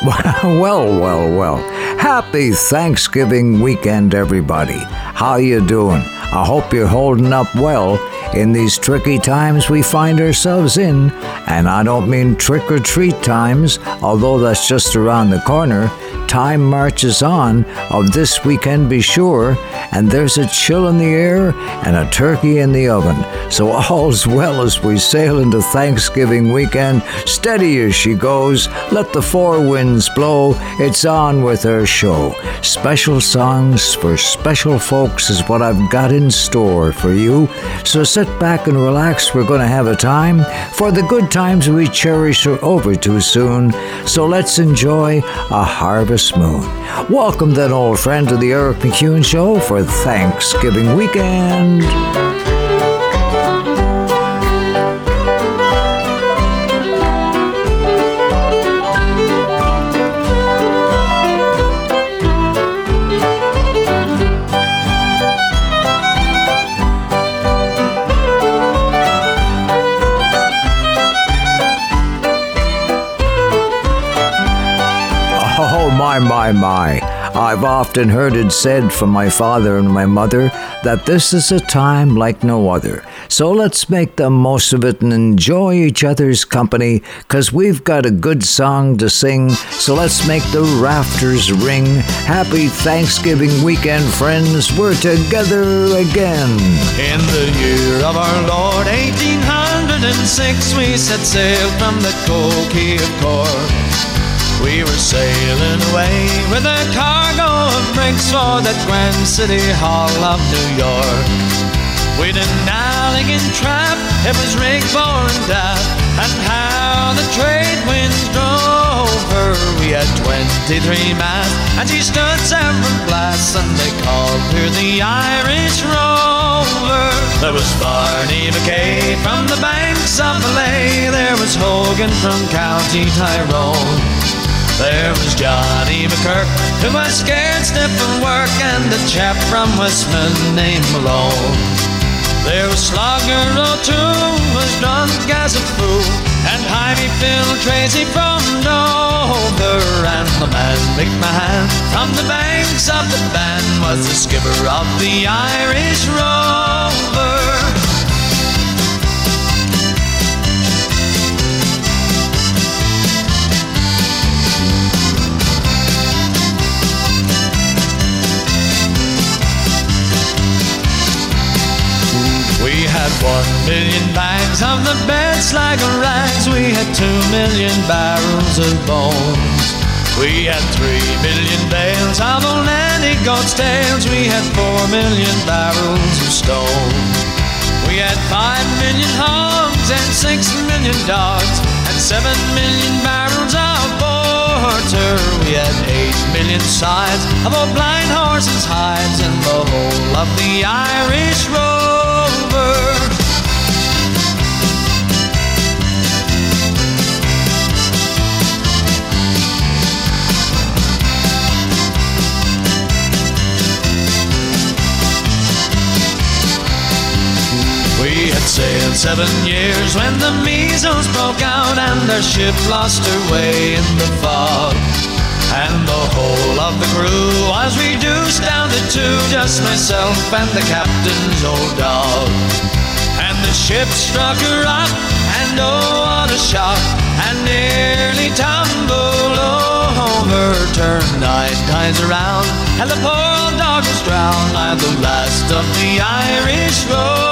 well, well, well. Happy Thanksgiving weekend, everybody. How you doing? I hope you're holding up well in these tricky times we find ourselves in. And I don't mean trick or treat times, although that's just around the corner. Time marches on, of this we can be sure, and there's a chill in the air and a turkey in the oven. So all's well as we sail into Thanksgiving weekend. Steady as she goes, let the four winds blow. It's on with our show. Special songs for special folks is what I've got in store for you. So sit back and relax. We're going to have a time, for the good times we cherish are over too soon. So let's enjoy a harvest moon. Welcome, then, old friend, to the Eric MacEwen Show for Thanksgiving weekend. My, my. I've often heard it said from my father and my mother that this is a time like no other. So let's make the most of it and enjoy each other's company, cause we've got a good song to sing. So let's make the rafters ring. Happy Thanksgiving weekend, friends. We're together again. In the year of our Lord 1806, we set sail from the Coquille of Cork. We were sailing away with a cargo of bricks for that grand city hall of New York. We'd an elegant trap, it was rigged fore and aft, and how the trade winds drove her. We had 23 masts, and she stood several blasts, and they called her the Irish Rover. There was Barney McKay from the banks of the Malay, there was Hogan from County Tyrone. There was Johnny McGurk, who was scared stiff from work, and the chap from Westmeath named Malone. There was Slugger O'Toole, who was drunk as a fool, and Jaime Phil Tracy from Dover, and the man McMahon from the banks of the Bann was the skipper of the Irish Rover. One million bags of the best like rags. We had two million barrels of bones. We had three million bales of old nanny goat's tails. We had four million barrels of stone. We had five million hogs and six million dogs and seven million barrels of porter. We had eight million sides of old blind horses' hides and the whole of the Irish road. Sailed seven years when the measles broke out and our ship lost her way in the fog. And the whole of the crew was reduced down to two, just myself and the captain's old dog. And the ship struck a rock, and oh, what a shock, and nearly tumbled over. Turned nine times around, and the poor old dog was drowned. I'm the last of the Irish Rover.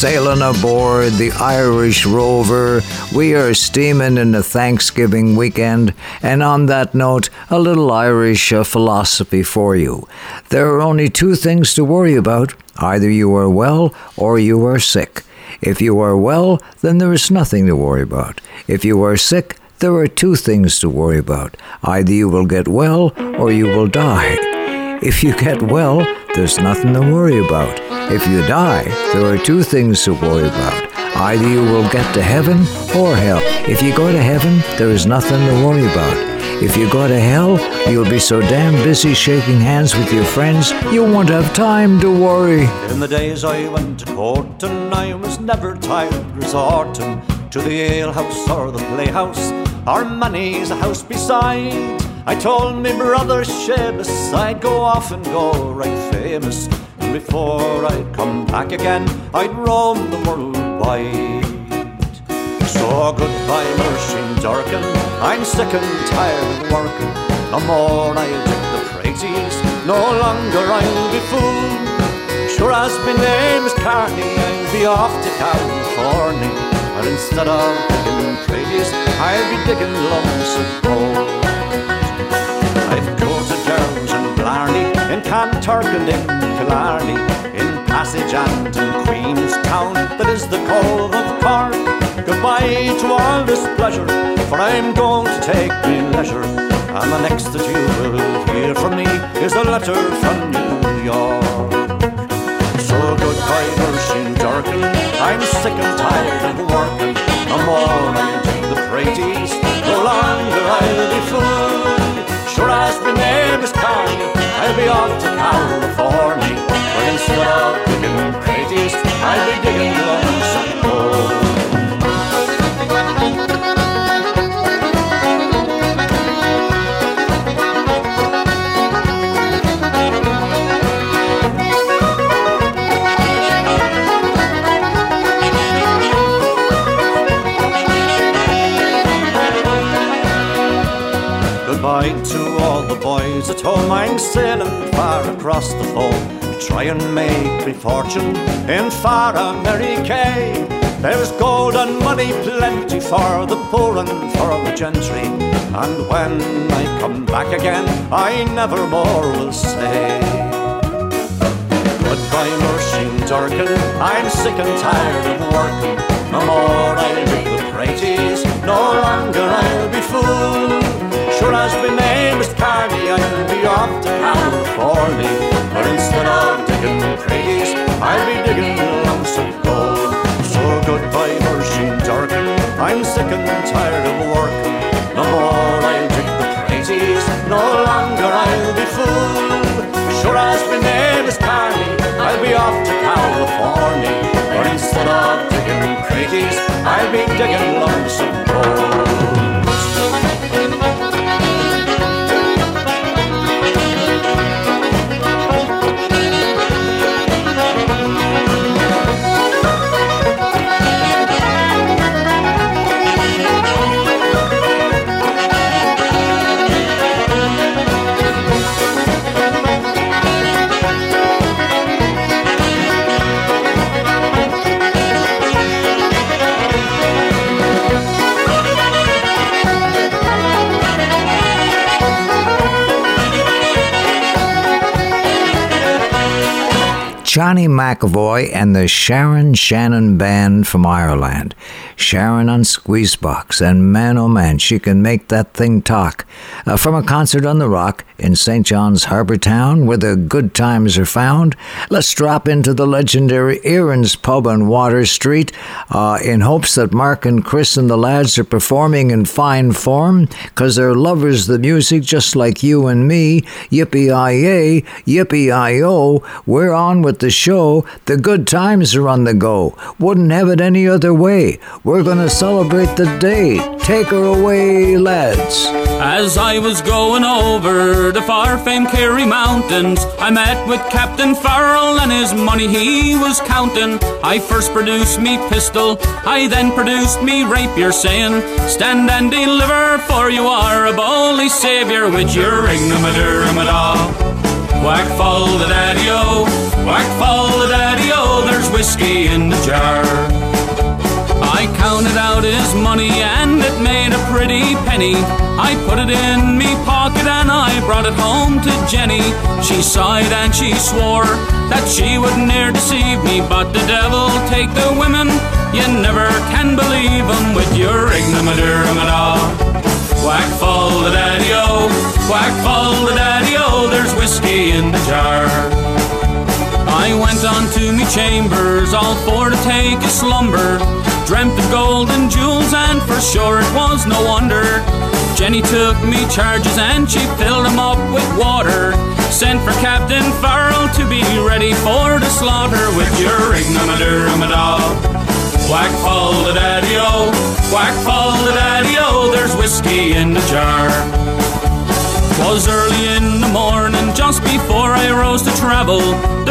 Sailing aboard the Irish Rover. We are steaming in the Thanksgiving weekend, and on that note, a little Irish uh, philosophy for you. There are only two things to worry about either you are well or you are sick. If you are well, then there is nothing to worry about. If you are sick, there are two things to worry about either you will get well or you will die. If you get well, there's nothing to worry about. If you die, there are two things to worry about Either you will get to heaven or hell. If you go to heaven, there is nothing to worry about. If you go to hell, you'll be so damn busy shaking hands with your friends, you won't have time to worry. In the days I went to court, and I was never tired resorting to the alehouse or the playhouse, or money's a house beside. I told me brother Seamus I'd go off and go right famous. And before I'd come back again, I'd roam the world wide. So goodbye, Muirsheen Durkin. I'm sick and tired of working. No more I'll take the praises, no longer I'll be fooled. Sure as my name is Carney, I'll be off to California. And instead of digging praises, I'll be digging lumps of gold. Kanturk and Killarney, in Passage and in Queenstown, that is the Cove of Cork. Goodbye to all this pleasure, for I'm going to take me leisure. And the next that you will hear from me is a letter from New York. So goodbye, Muirsheen Durkin, I'm sick and tired of working. More I'll do the praties, no longer I'll be fool. Sure as my name is Carney, I'll be off to California. But instead of digging crazies, I'll be digging lonesome gold. Goodbye to all the boys at home. I'm sailing far across the foam to try and make me fortune in far America. There's gold and money plenty for the poor and for the gentry. And when I come back again, I never more will say. Goodbye, Muirsheen Durkin. I'm sick and tired of working. No more I'll be the praties, no longer I'll be fool. Sure as is Carney, I'll be off to California. But instead of digging praise, I'll be digging lumps of gold. So goodbye, Muirsheen Durkin. I'm sick and tired of work. No more I'll dig the praises, no longer I'll be fool. Sure as my name is Carney, I'll be off to California. But instead of digging praises, I'll be digging lumps of gold. Johnny McEvoy and the Sharon Shannon Band from Ireland. Sharon on Squeezebox, and man oh man, she can make that thing talk. Uh, from a concert on the Rock in St. John's Harbour Town, where the good times are found, let's drop into the legendary Erin's Pub on Water Street uh, in hopes that Mark and Chris and the lads are performing in fine form, because they're lovers of the music just like you and me. Yippee-yi-yay, yippee-yi-yo, we're on with the show. The good times are on the go. Wouldn't have it any other way. We're gonna celebrate the day. Take her away, lads. As I was going over the far famed Kerry Mountains, I met with Captain Farrell and his money he was counting. I first produced me pistol, I then produced me rapier, saying, Stand and deliver, for you are a bully saviour with your ignomadirmada. Whack fall the daddy-o, whack fall the daddy-o, oh, there's whiskey in the jar. I counted out his money and it made a pretty penny. I put it in me pocket and I brought it home to Jenny. She sighed and she swore that she would ne'er deceive me, but the devil take the women. You never can believe 'em with your ignomadirmada. Whack fall the daddy-o, oh, whack fall the daddy-o, oh, there's whiskey in the jar. I went on to me chambers, all for to take a slumber. dreamt of gold and jewels, and for sure it was no wonder. Jenny took me charges and she filled them up with water. Sent for Captain Farrell to be ready for the slaughter with your ignomadaramada. Whack fall the daddy-o, whack fall the daddy-o, there's whiskey in the jar. Was early in the morning, just before I rose to travel.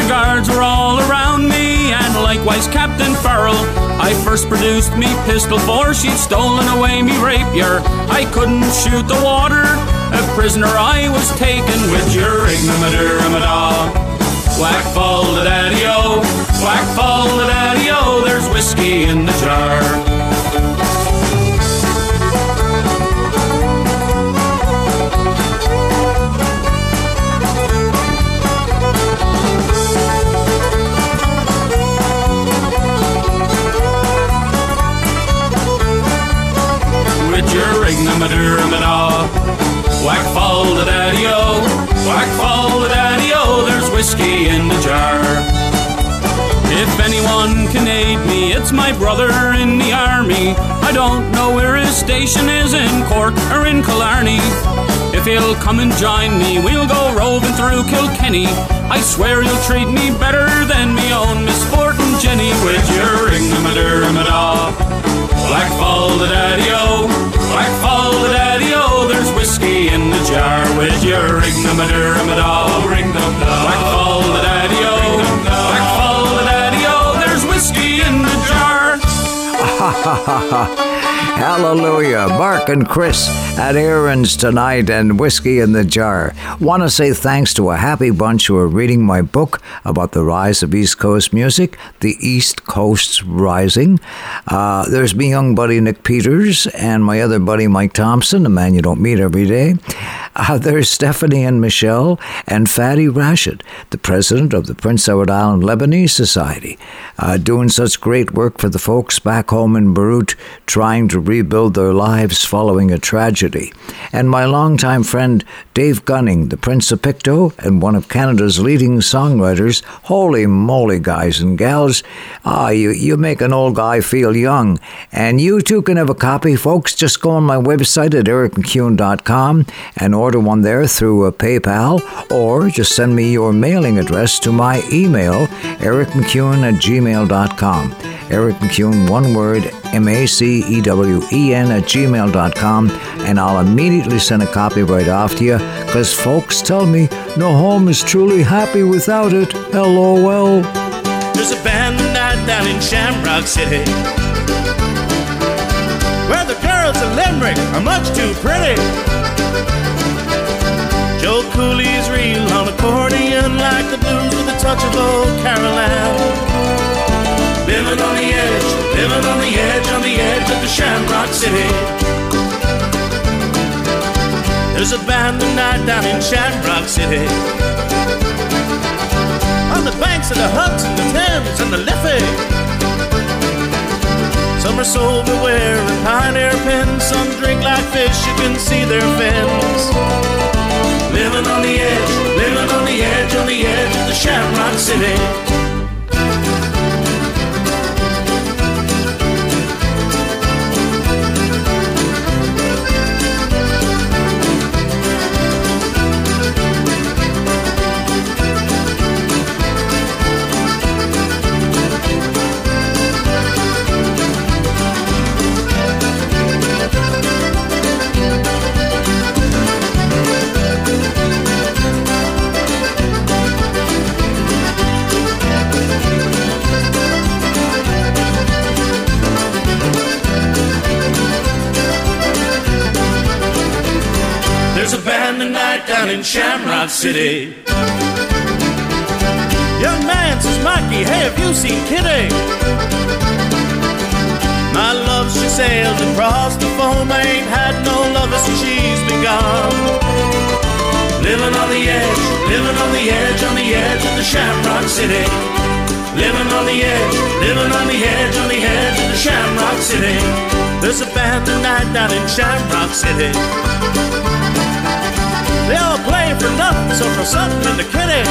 Guards were all around me, and likewise Captain Farrell. I first produced me pistol, for she'd stolen away me rapier. I couldn't shoot the water, a prisoner I was taken with your ignomadaramada. Whack fall the daddy-o, whack fall the daddy-o, there's whiskey in the jar. With your ignomadaramada. Whack fall the daddy-o, whack fall the daddy-o, there's whiskey in the jar. If anyone can aid me, it's my brother in the army. I don't know where his station is in Cork or in Killarney. If he'll come and join me, we'll go roving through Kilkenny. I swear you'll treat me better than me own Miss Fortin Jenny with your ignomadaramada. Black fall the daddy-o, black fall the daddy-o, there's whiskey in the jar with your. Ring them Black fall the daddy-o, black fall the daddy-o, there's whiskey in the jar. Hallelujah. Mark and Chris at Erin's tonight and Whiskey in the Jar. Want to say thanks to a happy bunch who are reading my book about the rise of East Coast music, The East Coast's Rising. Uh, there's me young buddy Nick Peters and my other buddy Mike Thompson, a man you don't meet every day. Uh, there's Stephanie and Michelle and Fatty Rashid, the president of the Prince Edward Island Lebanese Society, uh, doing such great work for the folks back home in Beirut, trying to rebuild their lives following a tragedy. And my longtime friend Dave Gunning, the Prince of Pictou and one of Canada's leading songwriters. Holy moly, guys and gals. Ah, you, you make an old guy feel young. And you too can have a copy, folks. Just go on my website at ericmacewen.com and order one there through a PayPal, or just send me your mailing address to my email, ericmacewen at gmail.com. Eric MacEwen, one word, M A C E W E N at gmail.com, and I'll immediately send a copy right off to you because folks tell me no home is truly happy without it. LOL. There's a band night down in Shamrock City where the girls of Limerick are much too pretty. Joe Cooley's reel on accordion like the blues with a touch of old Caroline. Living on the edge, living on the edge, on the edge of the Shamrock City. There's a band tonight down in Shamrock City. On the banks of the Hudson, the Thames, and the Liffey. Some are silverware and pioneer pins. Some drink like fish, you can see their fins. Living on the edge, living on the edge, on the edge of the Shamrock City. Down in Shamrock City. Young man says, Mikey, hey, have you seen Kitty? My love, she sailed across the foam. I ain't had no lover since she's been gone. Living on the edge, living on the edge, on the edge of the Shamrock City. Living on the edge, living on the edge, on the edge of the Shamrock City. There's a band tonight down in Shamrock City. They all play for nothing, so for something in the kitty.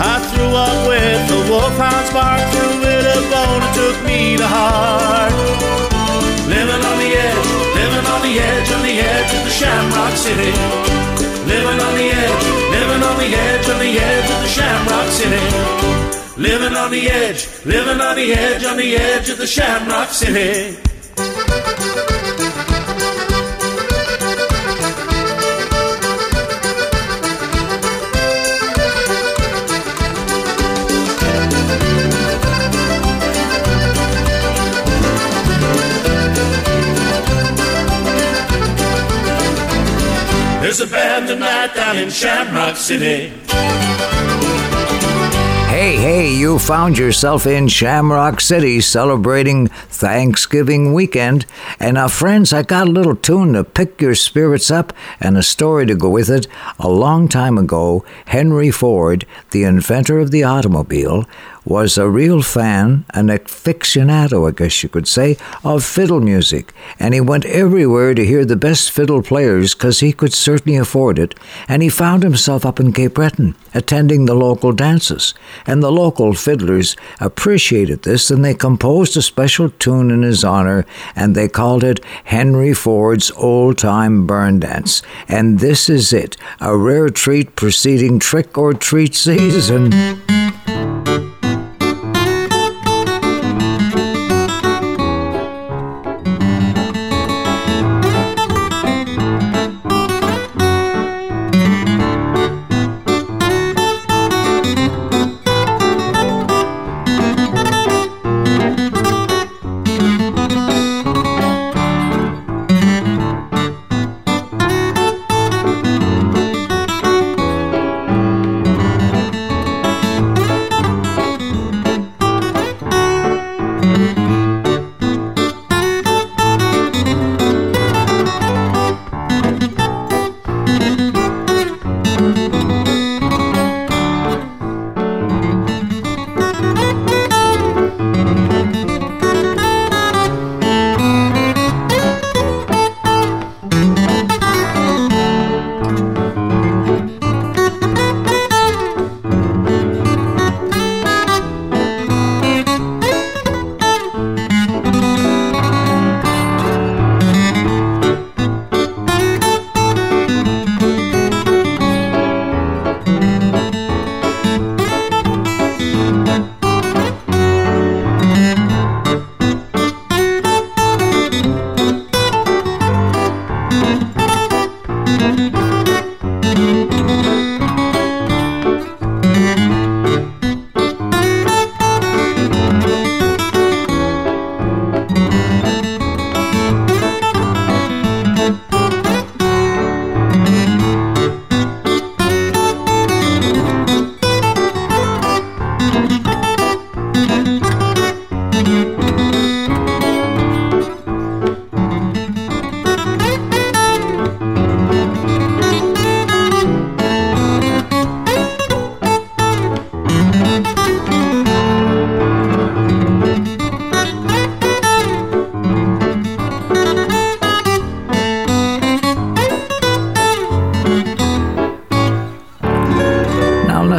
I threw up with the wolfhound's bark, threw it a bone and took me to heart. Living on the edge, living on the edge, on the edge of the Shamrock City. Living on the edge, living on the edge, on the edge of the Shamrock City. Living on the edge, living on the edge, on the edge of the Shamrock City. There's a band tonight down in Shamrock City. Hey, hey, you found yourself in Shamrock City celebrating Thanksgiving weekend. And now, friends, I got a little tune to pick your spirits up and a story to go with it. A long time ago, Henry Ford, the inventor of the automobile, was a real fan, an aficionado, I guess you could say, of fiddle music, and he went everywhere to hear the best fiddle players because he could certainly afford it, and he found himself up in Cape Breton, attending the local dances, and the local fiddlers appreciated this, and they composed a special tune in his honor, and they called it Henry Ford's Old Time Burn Dance, and this is it, a rare treat preceding trick or treat season.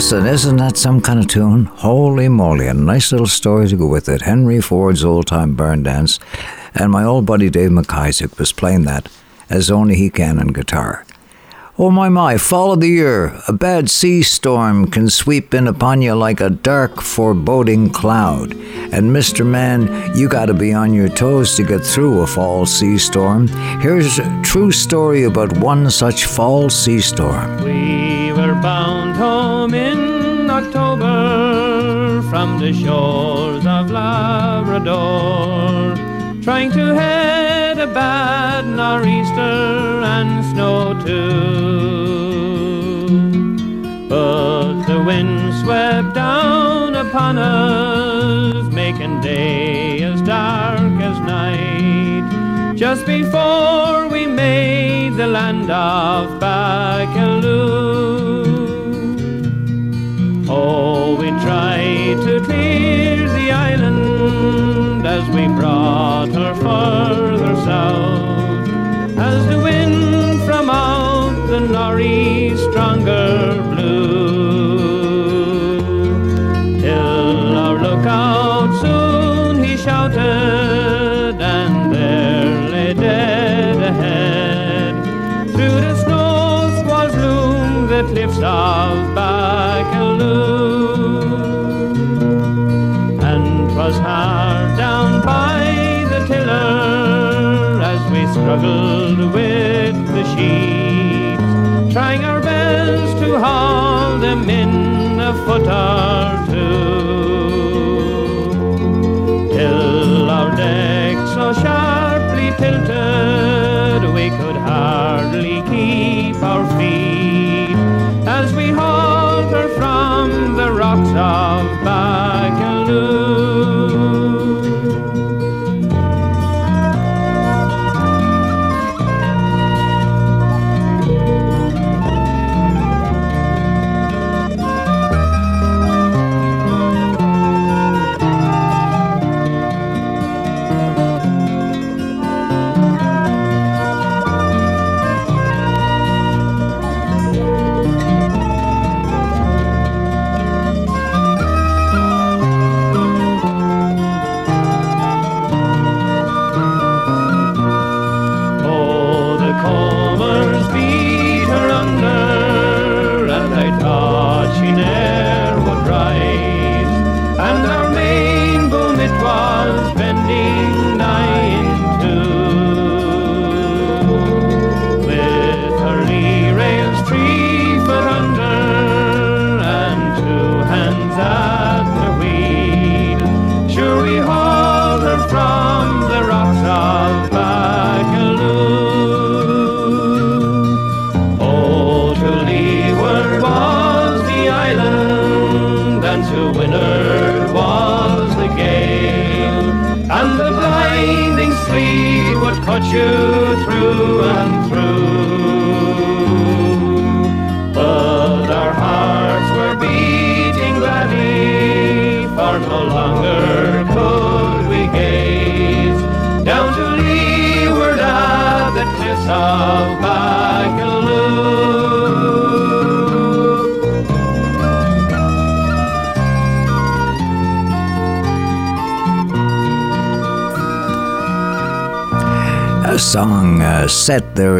Listen, isn't that some kind of tune? Holy moly, a nice little story to go with it. Henry Ford's old time burn dance. And my old buddy Dave McIsaac was playing that as only he can on guitar. Oh my my, fall of the year. A bad sea storm can sweep in upon you like a dark, foreboding cloud. And Mr. Man, you gotta be on your toes to get through a fall sea storm. Here's a true story about one such fall sea storm. We were bound home in October from the shores of Labrador, trying to head a bad nor'easter and snow too. But the wind swept down upon us, making day as dark as night. Just before we made the land of Baccalieu. So we tried to clear the island as we brought her further south. As the wind from out the nor'east stronger blew, till our lookout soon he shouted, and there lay dead ahead. Through the snow was loom the cliffs of Baccalieu. A foot or two.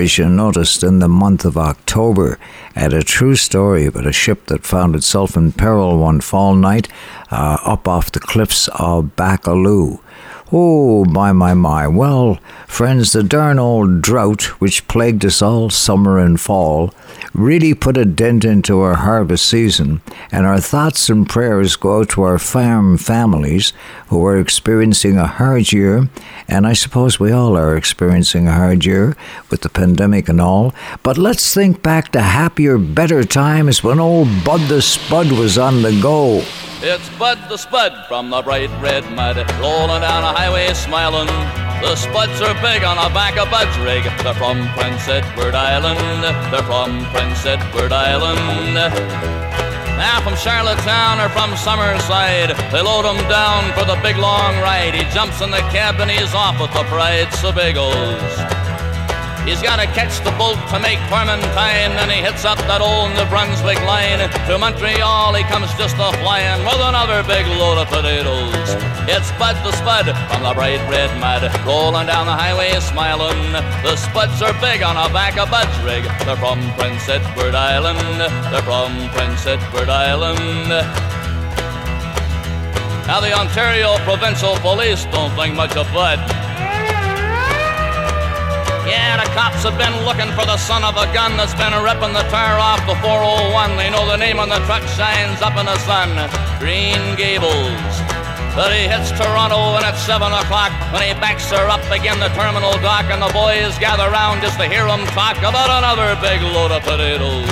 There, noticed, in the month of October, and a true story about a ship that found itself in peril one fall night uh, up off the cliffs of Baccalieu. Oh, my, my, my. Well, friends, the darn old drought which plagued us all summer and fall really put a dent into our harvest season, and our thoughts and prayers go out to our farm families who are experiencing a hard year, and I suppose we all are experiencing a hard year with the pandemic and all. But let's think back to happier, better times when old Bud the Spud was on the go. It's Bud the Spud from the bright red mud, rolling down a highway smiling. The Spuds are big on the back of Bud's rig. They're from Prince Edward Island. They're from Prince Edward Island. Now from Charlottetown or from Summerside, they load him down for the big long ride. He jumps in the cab and he's off with the pride so biggles. He's got to catch the boat to make Clementine, and he hits up that old New Brunswick line. To Montreal he comes just a flying with another big load of potatoes. It's Bud the Spud from the bright red mud, rolling down the highway smiling. The Spuds are big on the back of Bud's rig. They're from Prince Edward Island. They're from Prince Edward Island. Now the Ontario Provincial Police don't think much of Bud. The cops have been looking for the son of a gun that's been ripping the tire off the 401. They know the name on the truck shines up in the sun. Green Gables. But he hits Toronto and at 7 o'clock when he backs her up again the terminal dock and the boys gather round just to hear him talk about another big load of potatoes.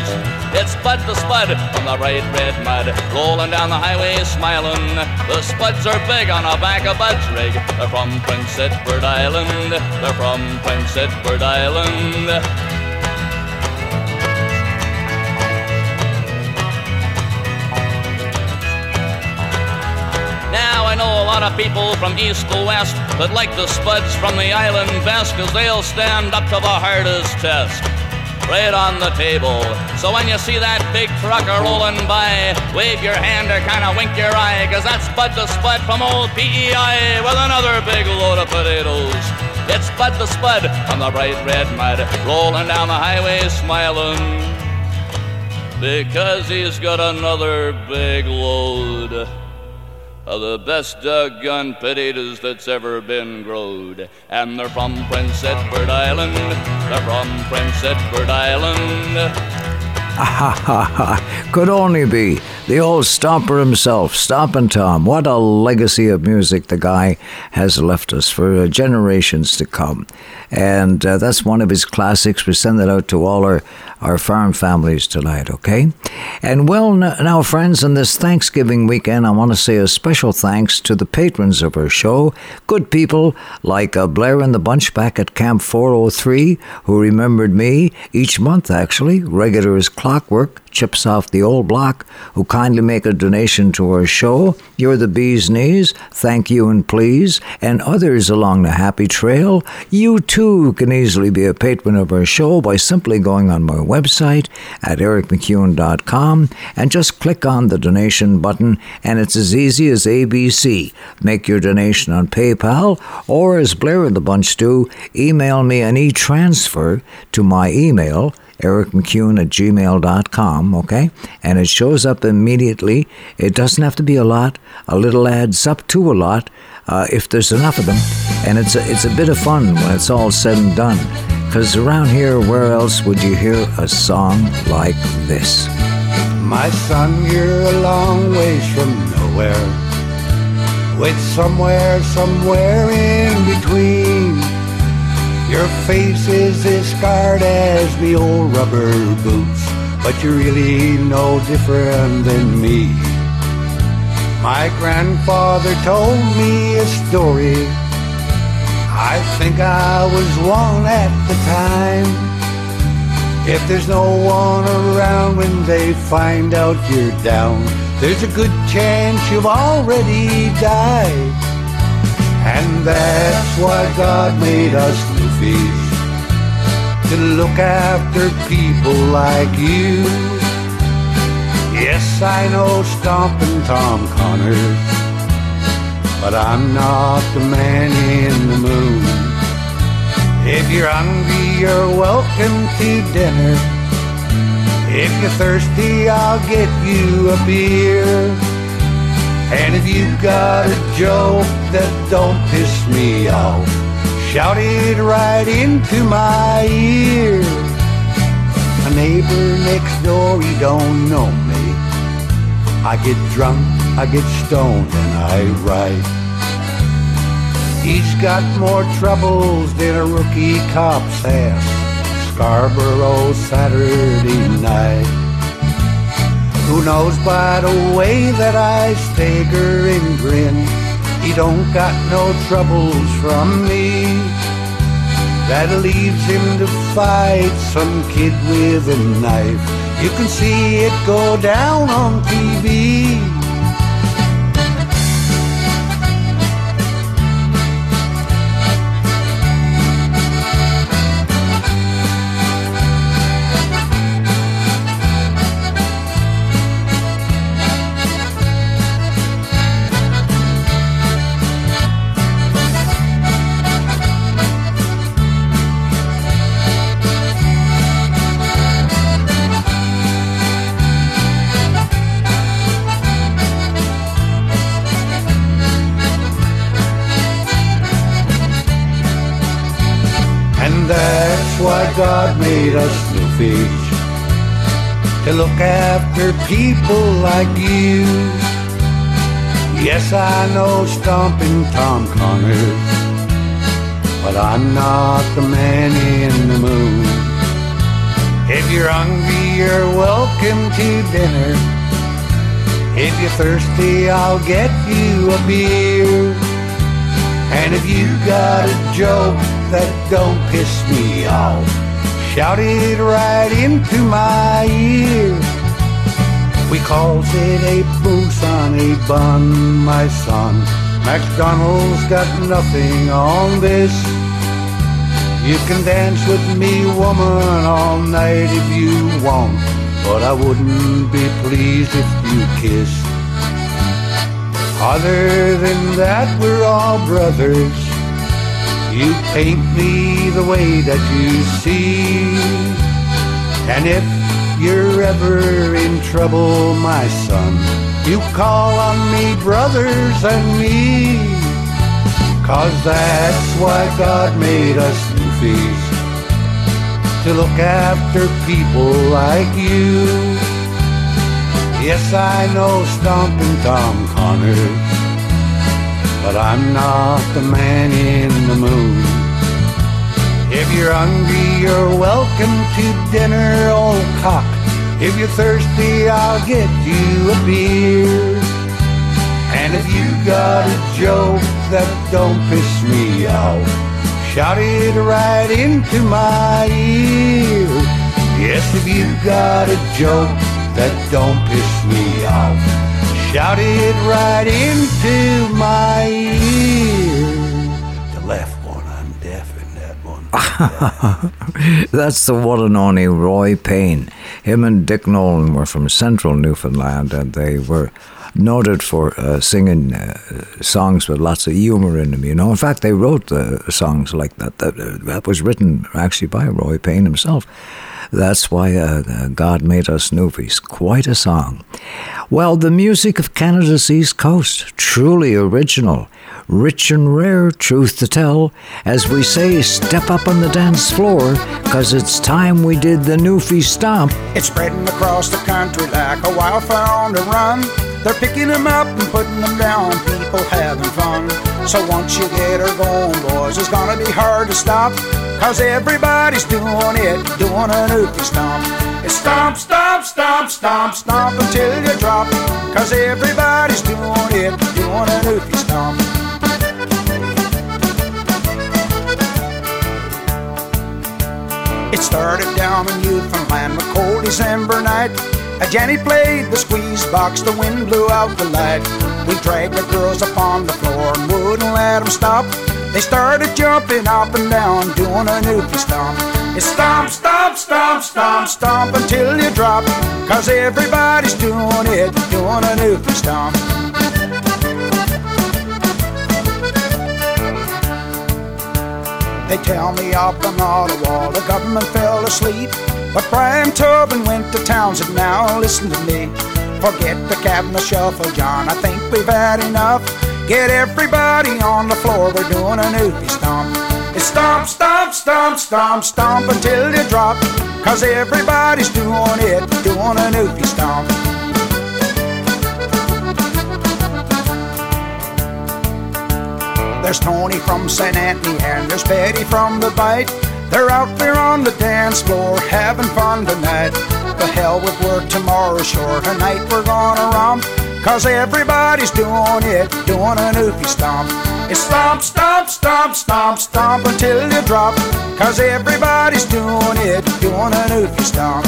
It's Bud the Spud from the bright red mud, rolling down the highway smiling. The Spuds are big on the back of Bud's rig. They're from Prince Edward Island. They're from Prince Edward Island. Now I know a lot of people from east to west that like the spuds from the island best cause they'll stand up to the hardest test. Right on the table. So when you see that big trucker rolling by, wave your hand or kinda wink your eye, cause that's Bud the Spud from old PEI with another big load of potatoes. It's Bud the Spud on the bright red mud, rolling down the highway smiling. because he's got another big load of the best dug-gun potatoes that's ever been growed. And they're from Prince Edward Island. They're from Prince Edward Island. Ha ha ha. Could only be the old stomper himself, Stompin' Tom. What a legacy of music the guy has left us for generations to come. And uh, that's one of his classics. We send it out to all our, our farm families tonight, okay? And well, now, friends, in this Thanksgiving weekend, I want to say a special thanks to the patrons of our show. Good people like uh, Blair and the Bunch back at Camp 403, who remembered me each month, actually, regular as clockwork chips off the old block who kindly make a donation to our show. You're the bee's knees. Thank you and please. And others along the happy trail. You too can easily be a patron of our show by simply going on my website at ericmacewen.com and just click on the donation button. And it's as easy as ABC. Make your donation on PayPal or as Blair and the Bunch do, email me an e transfer to my email ericmacewen at gmail.com, okay? And it shows up immediately. It doesn't have to be a lot. A little adds up to a lot uh, if there's enough of them. And it's a, it's a bit of fun when it's all said and done. Because around here, where else would you hear a song like this? My son, you're a long ways from nowhere. With somewhere, somewhere in between. Your face is as scarred as the old rubber boots, but you're really no different than me. My grandfather told me a story. I think I was one at the time. If there's no one around when they find out you're down, there's a good chance you've already died. And that's why God made us newfies to look after people like you. Yes, I know Stompin' Tom Connors, but I'm not the man in the moon. If you're hungry, you're welcome to dinner. If you're thirsty, I'll get you a beer. And if you got a joke that don't piss me off, shout it right into my ear. A neighbor next door, he don't know me. I get drunk, I get stoned, and I write. He's got more troubles than a rookie cop's ass. Scarborough Saturday night. Who knows by the way that I stagger and grin, he don't got no troubles from me. That leaves him to fight some kid with a knife. You can see it go down on TV. God made us fish to look after people like you. Yes, I know Stompin' Tom Connors, but I'm not the man in the moon. If you're hungry, you're welcome to dinner. If you're thirsty, I'll get you a beer. And if you got a joke that don't piss me off, shouted right into my ear. We calls it a on a bun, my son. McDonald's got nothing on this. You can dance with me, woman, all night if you want, but I wouldn't be pleased if you kissed. Other than that, we're all brothers. You paint me the way that you see. And if you're ever in trouble, my son, you call on me, brothers, and me. Cause that's why God made us newfies, to look after people like you. Yes, I know Stompin' Tom Connors, but I'm not the man in the moon. If you're hungry, you're welcome to dinner, old cock. If you're thirsty, I'll get you a beer. And if you got a joke that don't piss me off, shout it right into my ear. Yes, if you got a joke that don't piss me off, shout it right into my ear. The left one, I'm deaf in that one. That's the one and only Roy Payne. Him and Dick Nolan were from central Newfoundland and they were noted for uh, singing uh, songs with lots of humor in them. You know, in fact, they wrote uh, songs like that. That, uh, that was written actually by Roy Payne himself. That's why uh, uh, God made us newfies. Quite a song. Well, the music of Canada's East Coast, truly original rich and rare, truth to tell. As we say, step up on the dance floor, cause it's time we did the Newfie Stomp. It's spreading across the country like a wildfire on the run. They're picking them up and putting them down, people having fun. So once you get her going, boys, it's gonna be hard to stop. Cause everybody's doing it, doing a Newfie Stomp. It's stomp, stomp, stomp, stomp, stomp until you drop. Cause everybody's doing it, doing a Newfie Stomp. It started down in Newfoundland, a cold December night. A Jenny played the squeeze box, the wind blew out the light. We dragged the girls upon the floor and wouldn't let them stop. They started jumping up and down, doing a newfie stomp. It's stomp, stomp, stomp, stomp, stomp until you drop. Cause everybody's doing it, doing a newfie stomp. They tell me up on Ottawa the government fell asleep. But Brian Tobin went to Townsend now, listen to me. Forget the cabinet shuffle, John, I think we've had enough. Get everybody on the floor, we're doing a newfie stomp. It's stomp, stomp, stomp, stomp, stomp until you drop. Cause everybody's doing it, doing a newfie stomp. There's Tony from St. Anthony and there's Betty from the Bight. They're out there on the dance floor having fun tonight. The hell with work tomorrow, sure. Tonight we're gonna romp. Cause everybody's doing it, doing a newfie stomp. It's stomp, stomp, stomp, stomp, stomp until you drop. Cause everybody's doing it, doing a newfie stomp.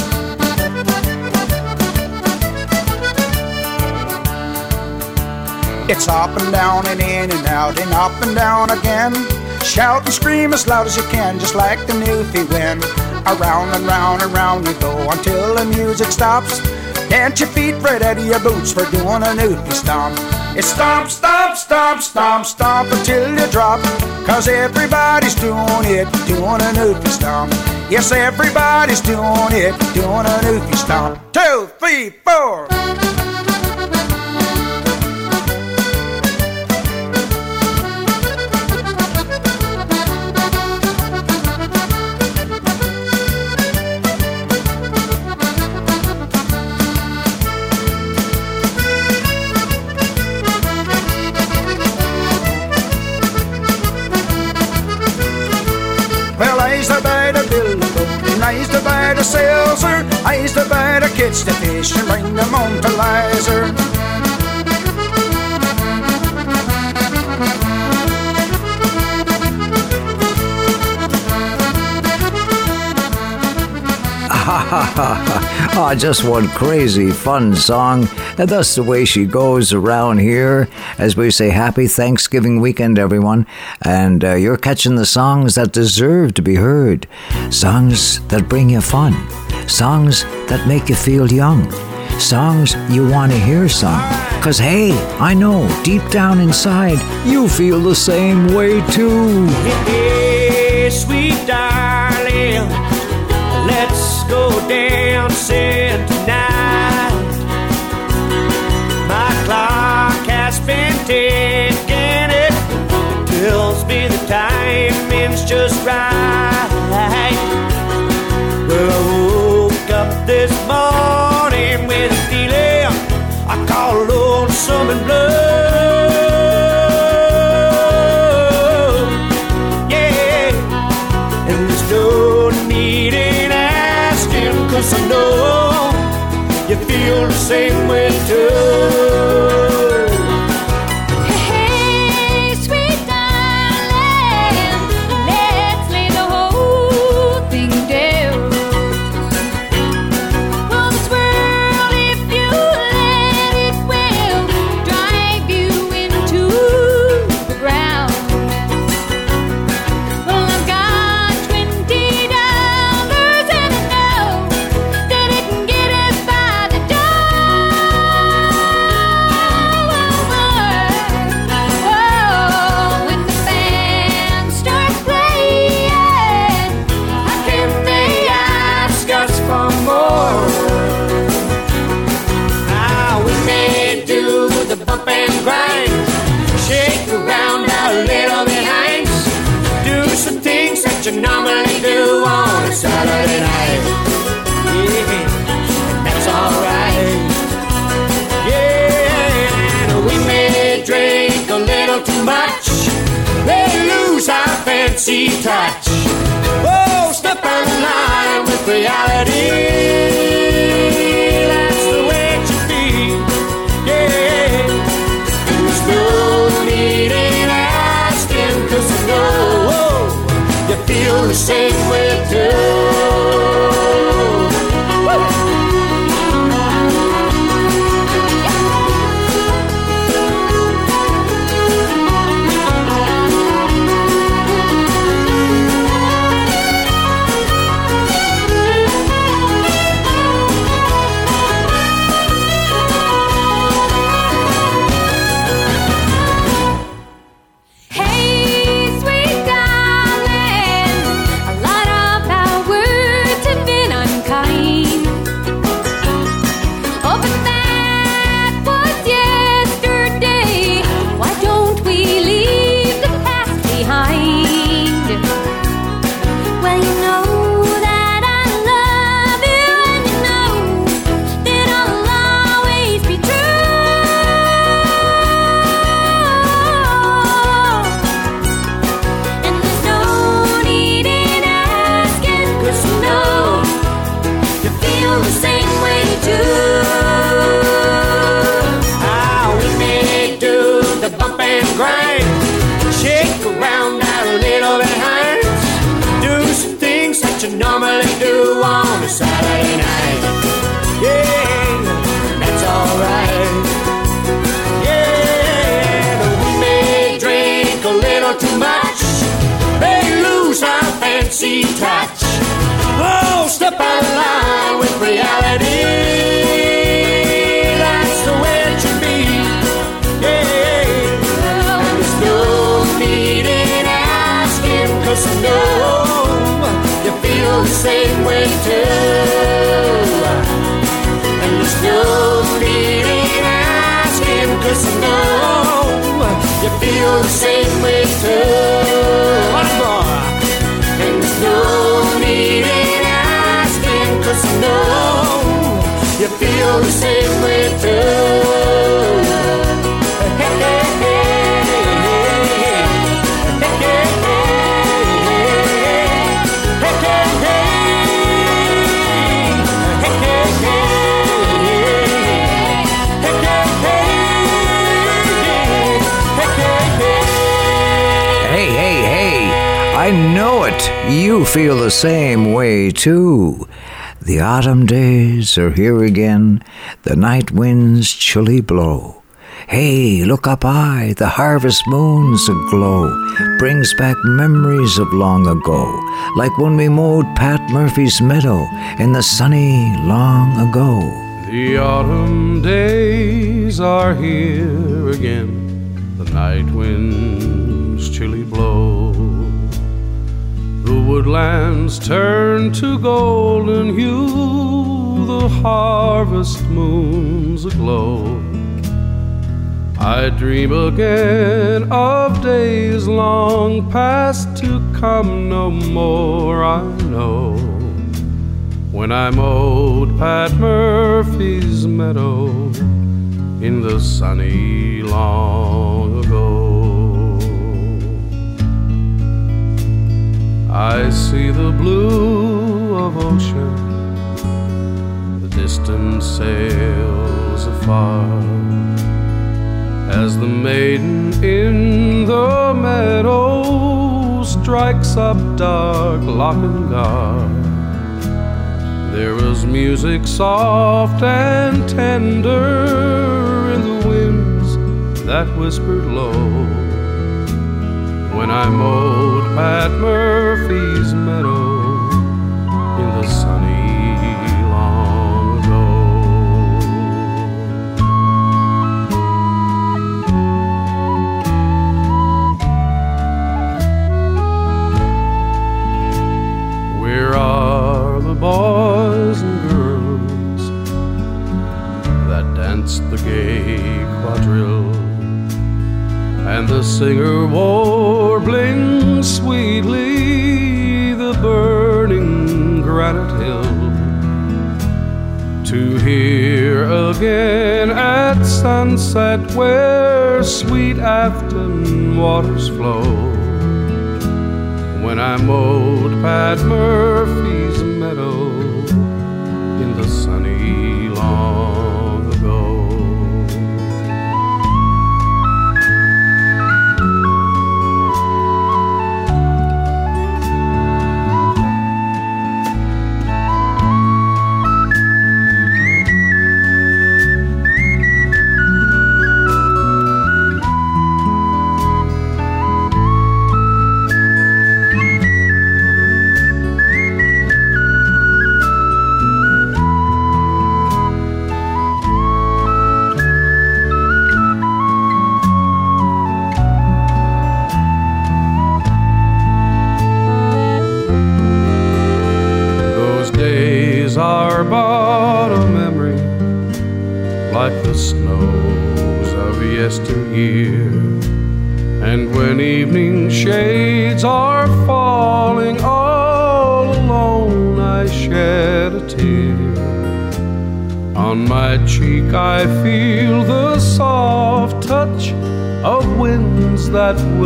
It's up and down and in and out and up and down again. Shout and scream as loud as you can, just like the Newfie wind. Around and round and round you go until the music stops. Dance your feet right out of your boots for doing a Newfie stomp. It's stomp, stomp, stomp, stomp, stomp until you drop. Cause everybody's doing it, doing a Newfie stomp. Yes, everybody's doing it, doing a Newfie stomp. Two, three, four. I used to buy the seltzer. I used to buy the kids the fish and bring them home to Lizer. oh, just one crazy fun song. And that's the way she goes around here as we say happy Thanksgiving weekend, everyone. And uh, you're catching the songs that deserve to be heard. Songs that bring you fun. Songs that make you feel young. Songs you want to hear sung. Cause hey, I know deep down inside you feel the same way too. Hey, sweet darling, let's go dancing seems just right. Well, I woke up this morning with a feeling I call lonesome and blue. Yeah, and there's no need in asking, cause I know you feel the same way too. sexy touch. Oh, step in line with reality. Autumn days are here again, the night winds chilly blow. Hey, look up high, the harvest moon's aglow, brings back memories of long ago, like when we mowed Pat Murphy's meadow in the sunny long ago. The autumn days are here again, the night winds chilly blow woodlands turn to golden hue, the harvest moon's aglow. I dream again of days long past to come no more, I know. When I mowed Pat Murphy's meadow in the sunny lawn. I see the blue of ocean, the distant sails afar, as the maiden in the meadow strikes up dark Lochnagar. There was music soft and tender in the winds that whispered low when I mowed Pat Murphy's meadow in the sunny long ago. Where are the boys and girls that danced the gay quadrille? and the singer warbling again at sunset where sweet Afton waters flow. When I mowed Pat Murphy's meadow in the sunny long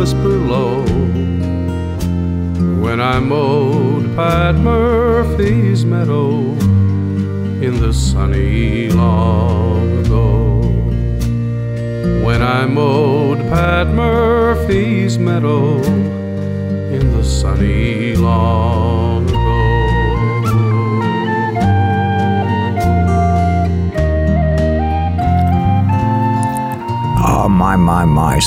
whisper low when I mowed Pat Murphy's meadow in the sunny long ago. When I mowed Pat Murphy's meadow in the sunny long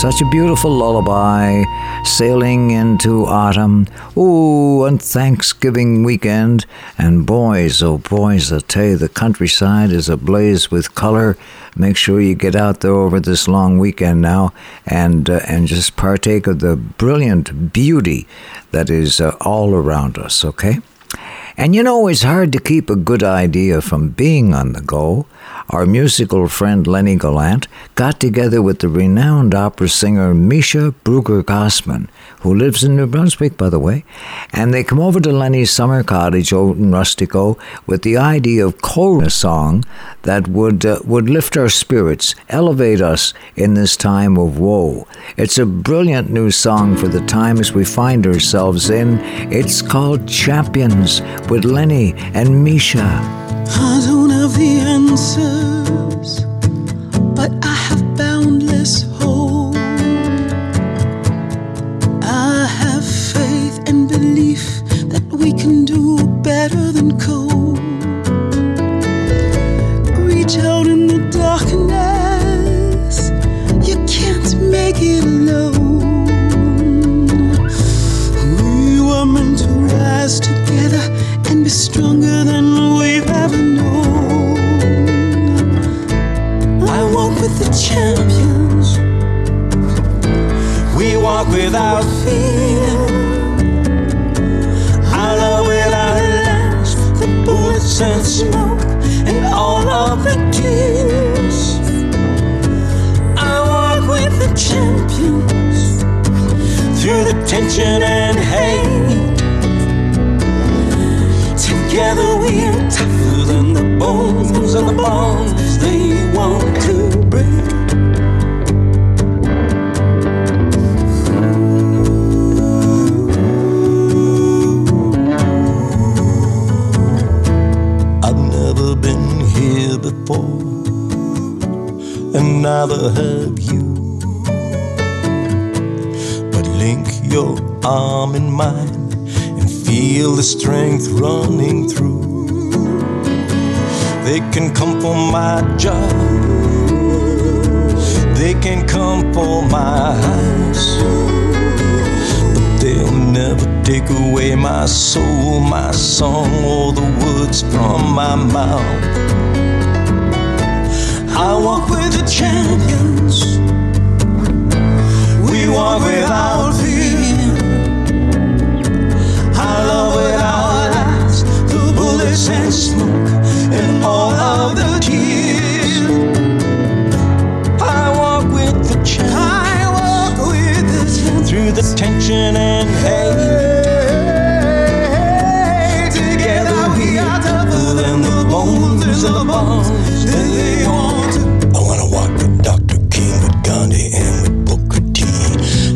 Such a beautiful lullaby sailing into autumn. Ooh, and Thanksgiving weekend. And boys, oh boys, I tell you, the countryside is ablaze with color. Make sure you get out there over this long weekend now and, uh, and just partake of the brilliant beauty that is uh, all around us, okay? And you know, it's hard to keep a good idea from being on the go. Our musical friend Lenny Gallant got together with the renowned opera singer Misha Bruger Gossman, who lives in New Brunswick, by the way, and they come over to Lenny's summer cottage out in Rustico with the idea of co a song that would uh, would lift our spirits, elevate us in this time of woe. It's a brilliant new song for the times we find ourselves in. It's called Champions with Lenny and Measha. The answers, but I have boundless hope. I have faith and belief that we can do better than cold. Reach out in the darkness, you can't make it alone. We were meant to rise together and be stronger than we've ever known. with the champions. We walk without fear. Our love without a last. The bullets and smoke and all of the tears. I walk with the champions through the tension and hate. Together we are tougher than the bones and the bombs they want to neither have you. But link your arm in mine and feel the strength running through. They can come for my job, they can come for my house, but they'll never take away my soul, my song, or the words from my mouth. I walk with the champions. We walk without fear. I love without last the bullets and smoke and all of the tears. I walk with the champions. I walk with the through the tension and hate. Together we are tougher than the bones and the bones that they want I wanna walk with Dr. King, with Gandhi, and with Booker T.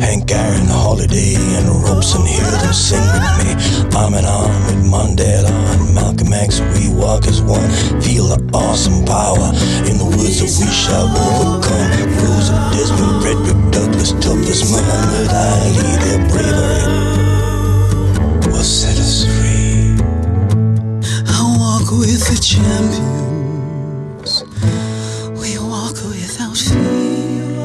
Hank Aaron, Holiday, and Robeson, hear them sing with me. Arm in arm with Mandela and Malcolm X, we walk as one. Feel the awesome power in the woods that we shall overcome. Rosa Desmond, Frederick Douglass, Topless Muhammad Ali, their bravery the champions. We walk without fear.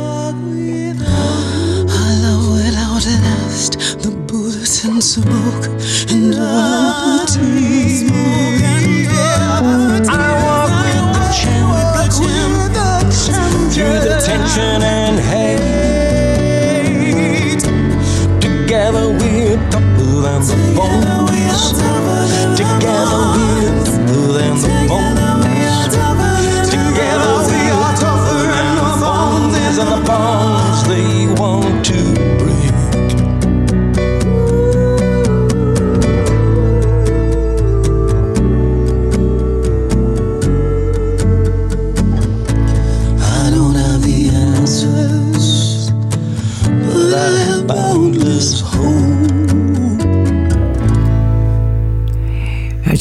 I love without last the bullets and smoke and all the tears. I walk with the champions through the tension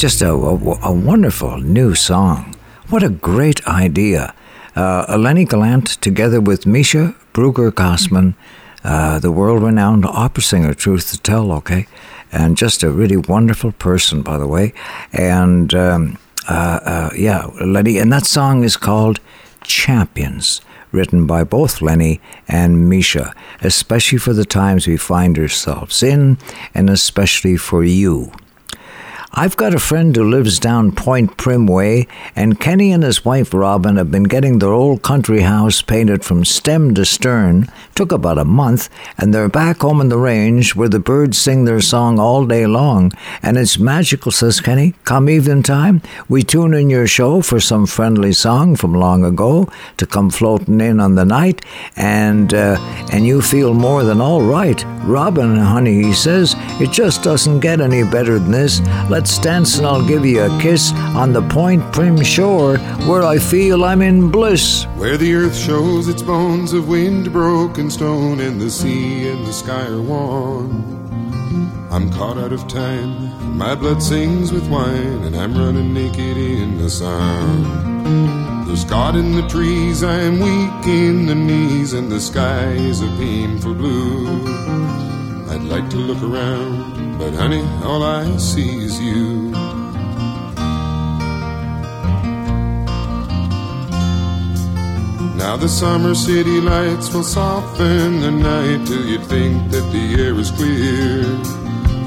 just a, a, a wonderful new song. What a great idea. Uh, Lenny Gallant, together with Misha Brugger Gossman, uh, the world renowned opera singer, truth to tell, okay? And just a really wonderful person, by the way. And um, uh, uh, yeah, Lenny, and that song is called Champions, written by both Lenny and Measha, especially for the times we find ourselves in, and especially for you. I've got a friend who lives down Point Prim way, and Kenny and his wife Robin have been getting their old country house painted from stem to stern. Took about a month, and they're back home in the range where the birds sing their song all day long. And it's magical, says Kenny. Come evening time, we tune in your show for some friendly song from long ago to come floating in on the night, and uh, and you feel more than all right. Robin, honey, he says, it just doesn't get any better than this. Let's dance and I'll give you a kiss on the Point Prim shore where I feel I'm in bliss. Where the earth shows its bones of wind broken stone, and the sea and the sky are one. I'm caught out of time, my blood sings with wine, and I'm running naked in the sun. There's God in the trees, I'm weak in the knees, and the sky is a painful blue. I'd like to look around, but honey, all I see is you. Now the summer city lights will soften the night till you'd think that the air is clear.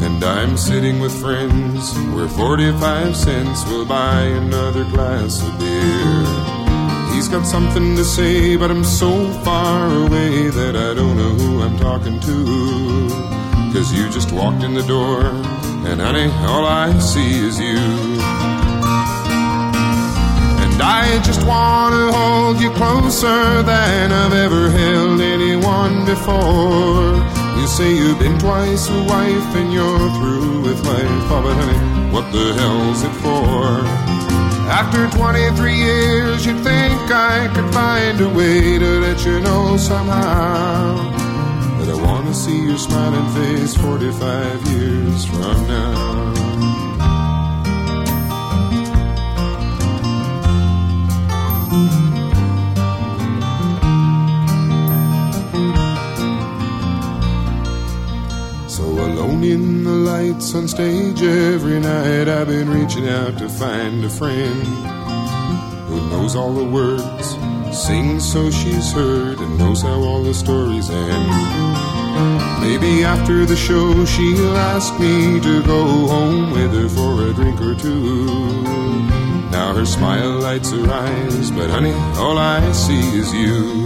And I'm sitting with friends where 45 cents will buy another glass of beer. He's got something to say, but I'm so far away that I don't know who I'm talking to. Cause you just walked in the door, and honey, all I see is you. And I just wanna hold you closer than I've ever held anyone before. You say you've been twice a wife and you're through with life. Oh, but honey, what the hell's it for? After 23 years, you'd think I could find a way to let you know somehow I want to see your smiling face 45 years from now. So alone in the lights on stage every night, I've been reaching out to find a friend who knows all the words, sings so she's heard, and knows how all the stories end. Maybe after the show she'll ask me to go home with her for a drink or two. Now her smile lights her eyes, but honey, all I see is you.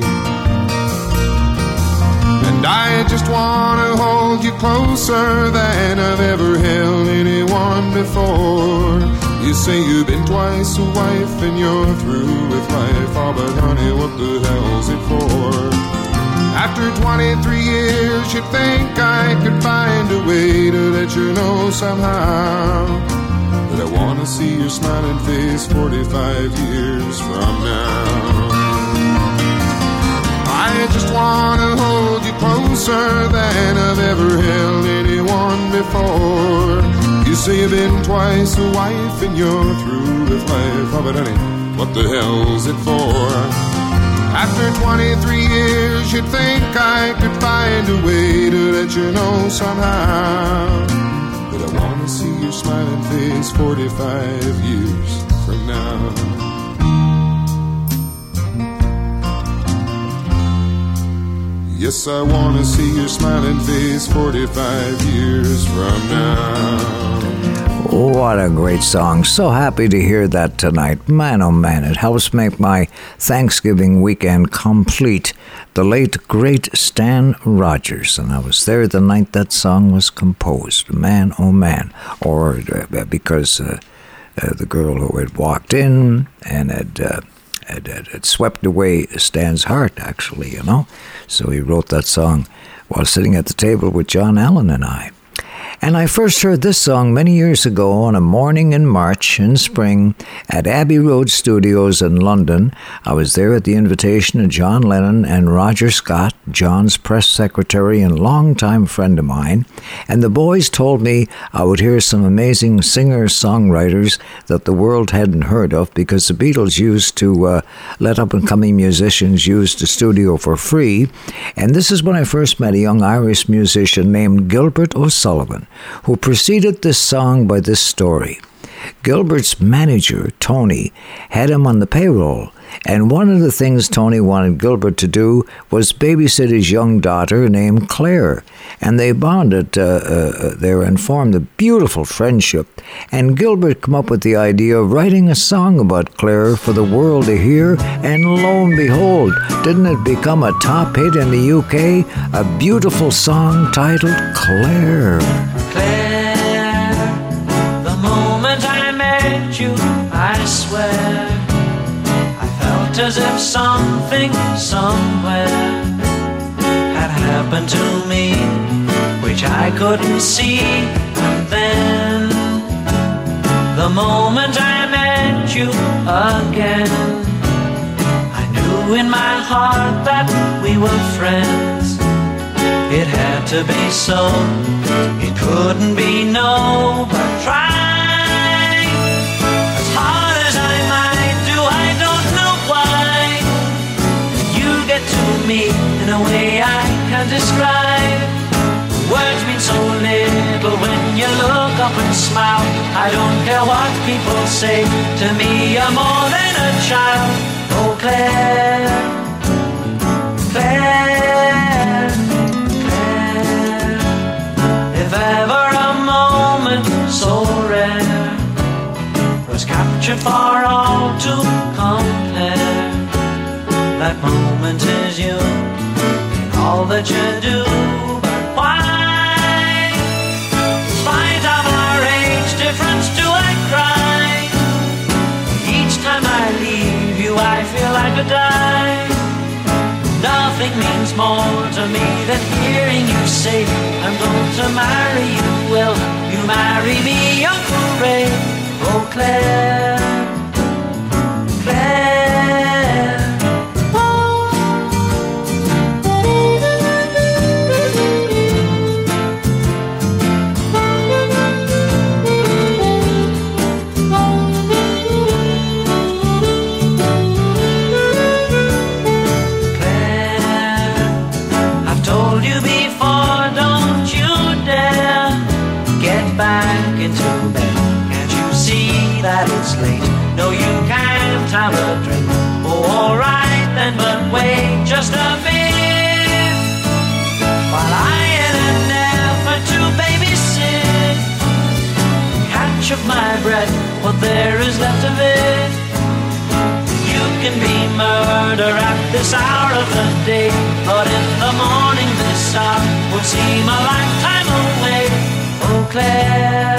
And I just wanna hold you closer than I've ever held anyone before. You say you've been twice a wife and you're through with life. Oh, but honey, what the hell's it for? After 23 years, you'd think I could find a way to let you know somehow that I wanna see your smiling face 45 years from now. I just wanna hold you closer than I've ever held anyone before. You say you've been twice a wife and you're through with life. Oh, but honey, what the hell's it for? After 23 years, you'd think I could find a way to let you know somehow But I wanna see your smiling face 45 years from now. Yes, I wanna see your smiling face 45 years from now. What a great song. So happy to hear that tonight. Man, oh man, it helps make my Thanksgiving weekend complete. The late, great Stan Rogers, and I was there the night that song was composed. Man, oh man. Or uh, because uh, uh, the girl who had walked in and had. Uh, had, had, had swept away Stan's heart, actually, you know. So he wrote that song while sitting at the table with John Allen and I. And I first heard this song many years ago on a morning in March in spring at Abbey Road Studios in London. I was there at the invitation of John Lennon and Roger Scott, John's press secretary and longtime friend of mine. And the boys told me I would hear some amazing singer songwriters that the world hadn't heard of because the Beatles used to uh, let up and coming musicians use the studio for free. And this is when I first met a young Irish musician named Gilbert O'Sullivan who preceded this song by this story. Gilbert's manager, Tony, had him on the payroll, and one of the things Tony wanted Gilbert to do was babysit his young daughter named Claire. And they bonded uh, uh, there and formed a beautiful friendship. And Gilbert came up with the idea of writing a song about Claire for the world to hear, and lo and behold, didn't it become a top hit in the UK? A beautiful song titled. Claire, you, I swear, I felt as if something somewhere had happened to me, which I couldn't see. And then, the moment I met you again, I knew in my heart that we were friends. It had to be so. It couldn't be no, but try. Me in a way I can't describe. Words mean so little when you look up and smile. I don't care what people say. To me, you're more than a child. Oh, Claire, Claire. If ever a moment so rare was captured for all to moment is you in all that you do. But why, spite of our age difference, do I cry? Each time I leave you, I feel like I die. Nothing means more to me than hearing you say, I'm going to marry you. Will you marry me, Uncle Ray? Oh, Claire, just a bit. While I in an effort to babysit, catch up my breath, what there is left of it. You can be murder at this hour of the day, but in the morning this hour will seem a lifetime away. Oh, Claire.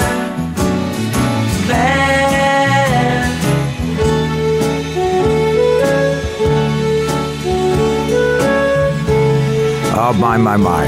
Oh, my, my, my.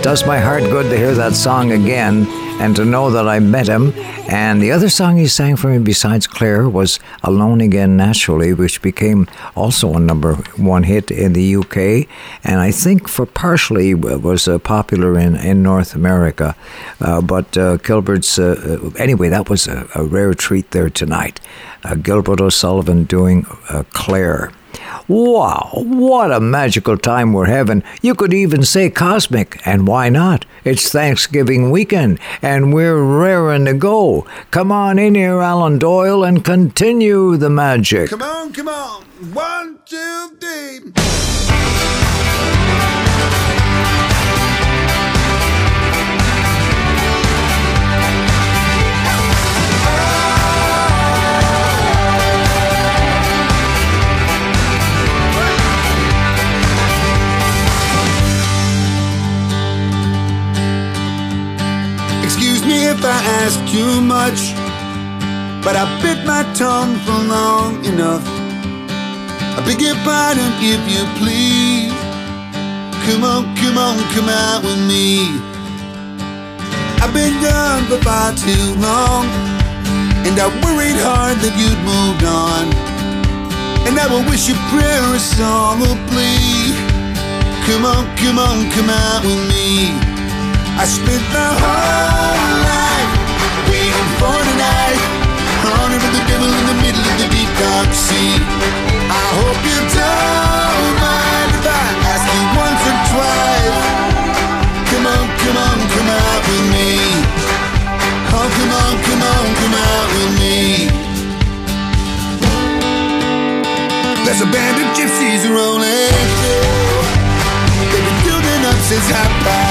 Does my heart good to hear that song again and to know that I met him. And the other song he sang for me besides Claire was Alone Again Naturally, which became also a number one hit in the UK. And I think for partially was uh, popular in, in North America. Uh, but uh, Gilbert's, uh, anyway, that was a, a, rare treat there tonight. Uh, Gilbert O'Sullivan doing uh, Claire. Wow, what a magical time we're having. You could even say cosmic, and why not? It's Thanksgiving weekend, and we're raring to go. Come on in here, Alan Doyle, and continue the magic. Come on, come on. One, two, three. If I ask too much, but I bit my tongue for long enough. I beg your pardon if you please. Come on, come on, come out with me. I've been gone for far too long, and I worried hard that you'd moved on. And I will wish you prayer, a song, or plea. Come on, come on, come out with me. I spent my whole life waiting for tonight. Honor of the devil in the middle of the deep dark sea. I hope you don't mind if I ask you once or twice. Come on, come on, come out with me. Oh, come on, come on, come out with me. There's a band of gypsies rolling through. They've been building up since half past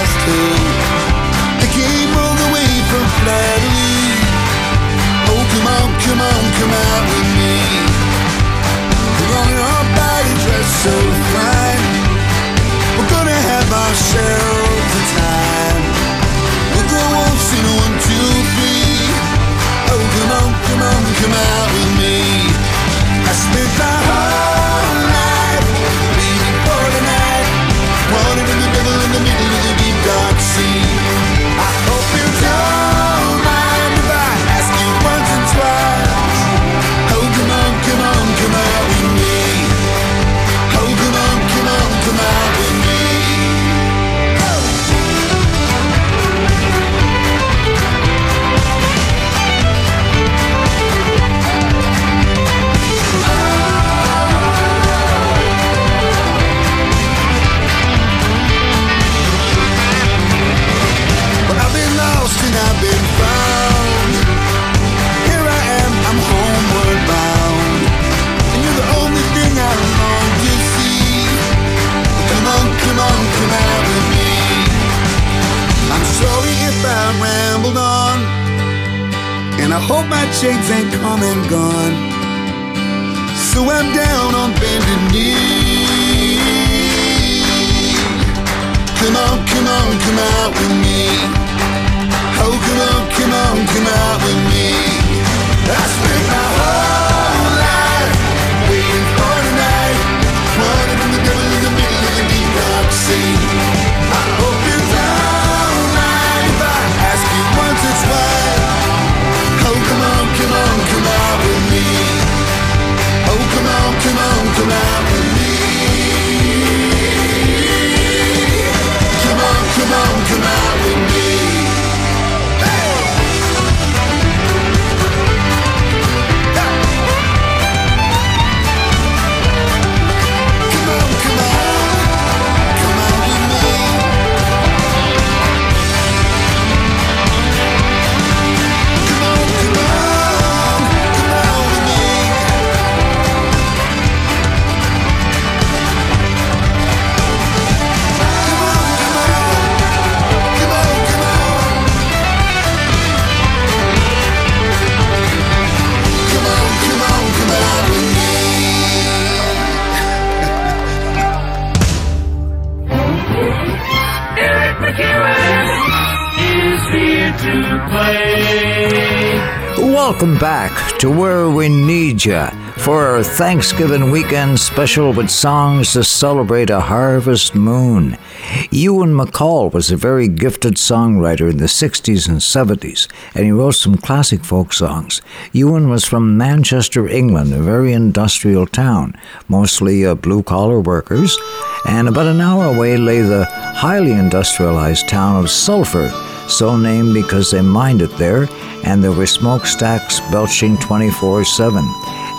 come on, come out with me. We're on our body dressed so fine. We're gonna have ourselves And I hope my chains ain't come and gone. So I'm down on bended knee. Come on, come on, come out with me. Oh, come on, come on, come out with me. I spent my whole come on, come out with me. Welcome back to Where We Need Ya for our Thanksgiving weekend special with songs to celebrate a harvest moon. Ewan MacColl was a very gifted songwriter in the 60s and 70s, and he wrote some classic folk songs. Ewan was from Manchester, England, a very industrial town, mostly uh, blue collar workers, and about an hour away lay the highly industrialized town of Sulphur so named because they mined it there, and there were smokestacks belching 24 7.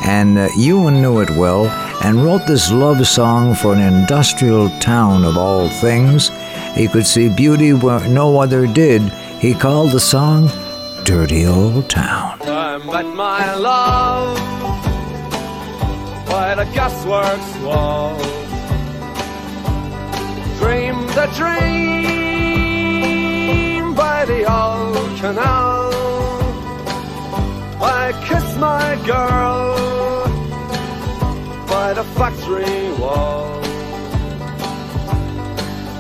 And uh, Ewan knew it well and wrote this love song for an industrial town of all things. He could see beauty where no other did. He called the song Dirty Old Town. Met my love by the gasworks wall. Dreamed a dream by the old canal. I kiss my girl by the factory wall.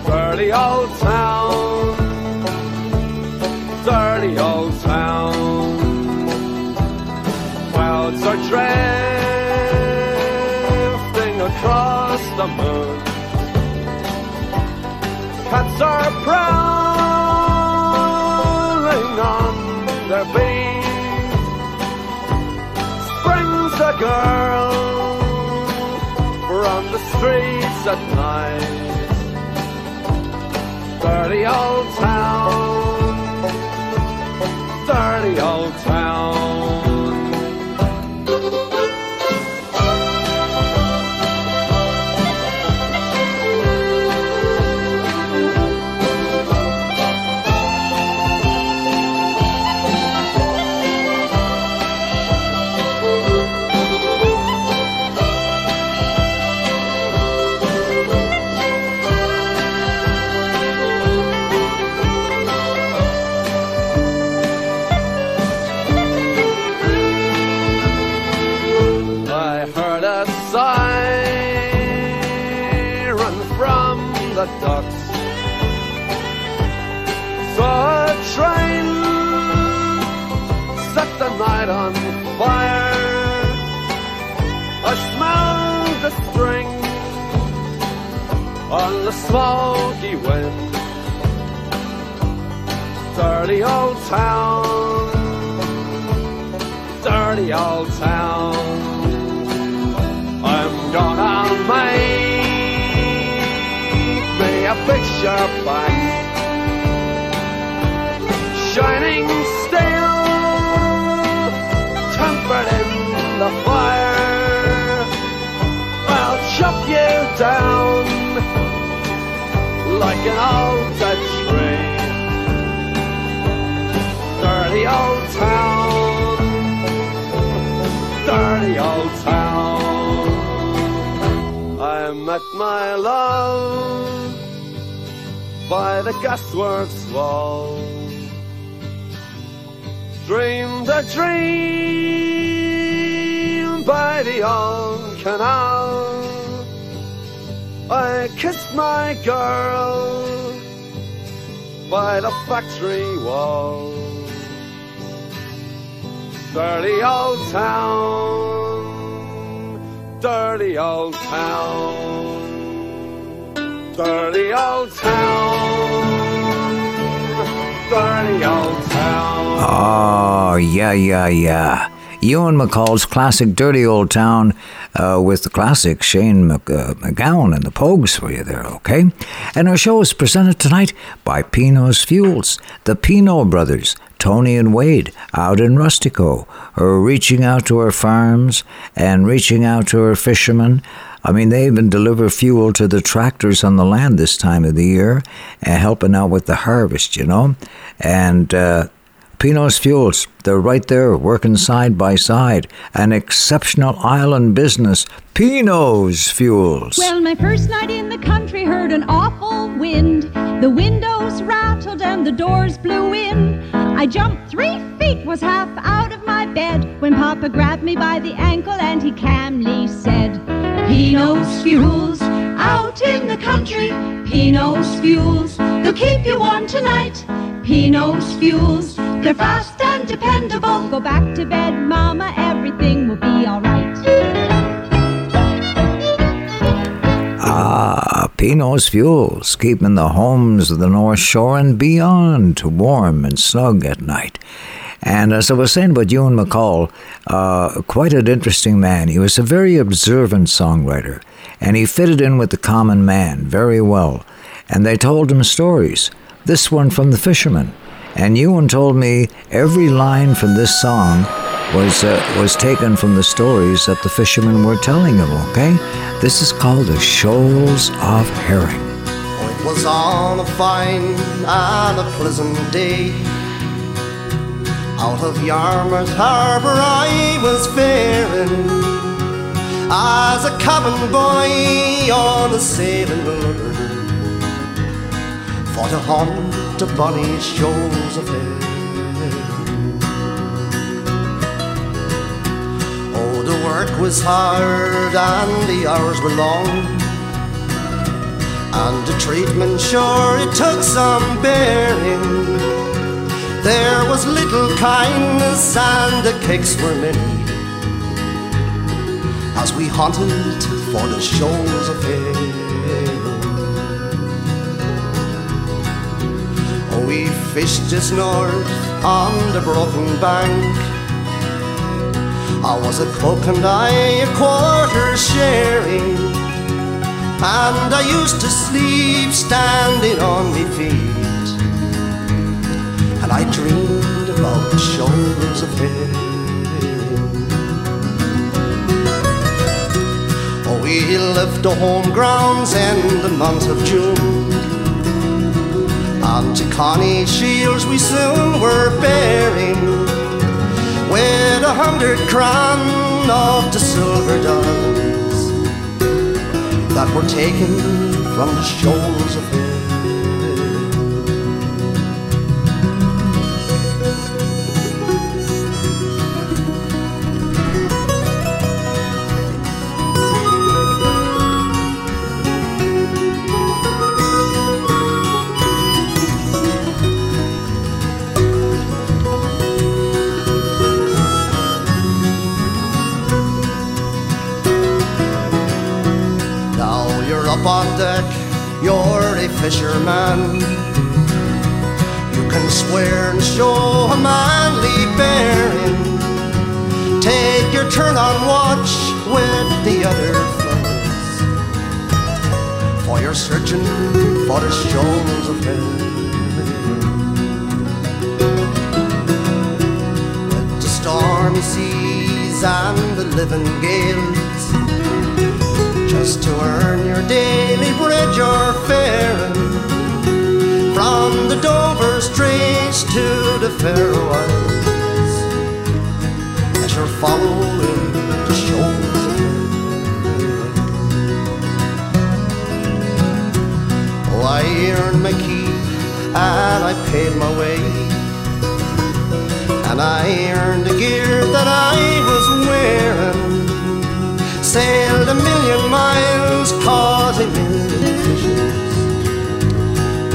Dirty old town, dirty old town. Clouds are drifting across the moon. Cats are prowling their beat. Springs a girl from the streets at night. Dirty old town, dirty old town. On the smoky wind. Dirty old town, dirty old town. I'm gonna make me a picture back, shining steel, tempered in the fire. I'll chop you down like an old dead tree. Dirty old town, dirty old town. I met my love by the gasworks wall. Dreamed a dream by the old canal. I kissed my girl by the factory wall. Dirty old town, dirty old town, dirty old town, dirty old town. Oh, yeah, yeah, yeah. Ewan MacColl's classic Dirty Old Town uh, with the classic Shane Mc, uh, MacGowan and the Pogues for you there, okay? And our show is presented tonight by Pino's Fuels, the Pino brothers, Tony and Wade, out in Rustico, are reaching out to our farms and reaching out to our fishermen. I mean, they even deliver fuel to the tractors on the land this time of the year and helping out with the harvest, you know? And, uh, Pino's Fuels, they're right there working side by side. An exceptional island business. Pino's Fuels. Well, my first night in the country heard an awful wind. The windows rattled and the doors blew in. I jumped three feet, was half out of my bed when Papa grabbed me by the ankle and he calmly said, Pino's Fuels, out in the country. Pino's Fuels, they'll keep you warm tonight. Pino's Fuels, They're fast and dependable. Go back to bed, Mama, everything will be alright. Ah, Pino's Fuels, keeping the homes of the North Shore and beyond warm and snug at night. And as I was saying about Ewan MacColl, uh, quite an interesting man. He was a very observant songwriter, and he fitted in with the common man very well. And they told him stories. This one from The Fisherman. And Ewan told me every line from this song was uh, was taken from the stories that the fishermen were telling him. Okay, this is called the Shoals of Herring. It was on a fine and a pleasant day. Out of Yarmouth Harbour I was faring as a cabin boy on a sailing lugger for to haunt the bonny shoals of Herring. Oh, the work was hard and the hours were long. And the treatment sure it took some bearing. There was little kindness and the cakes were many. As we hunted for the shoals of Herring. We fished just north on the broken bank. I was a cook and I a quarter sharing. And I used to sleep standing on my feet. And I dreamed about shoulders of Herring. Oh, we left the home grounds in the month of June. And to Canny Shiels we soon were bearing with a hundred crown of the silver diamonds that were taken from the shoals of Herring. Fisherman. You can swear and show a manly bearing. Take your turn on watch with the other fellows. For you're searching for the shoals of Herring. With the stormy seas and the living gales just to earn your daily bread you're from the Dover Straits to the Faroe Islands as you're following the shores of Oh, I earned my keep and I paid my way. And I earned the gear that I was wearing sailed a million miles, a million fishes.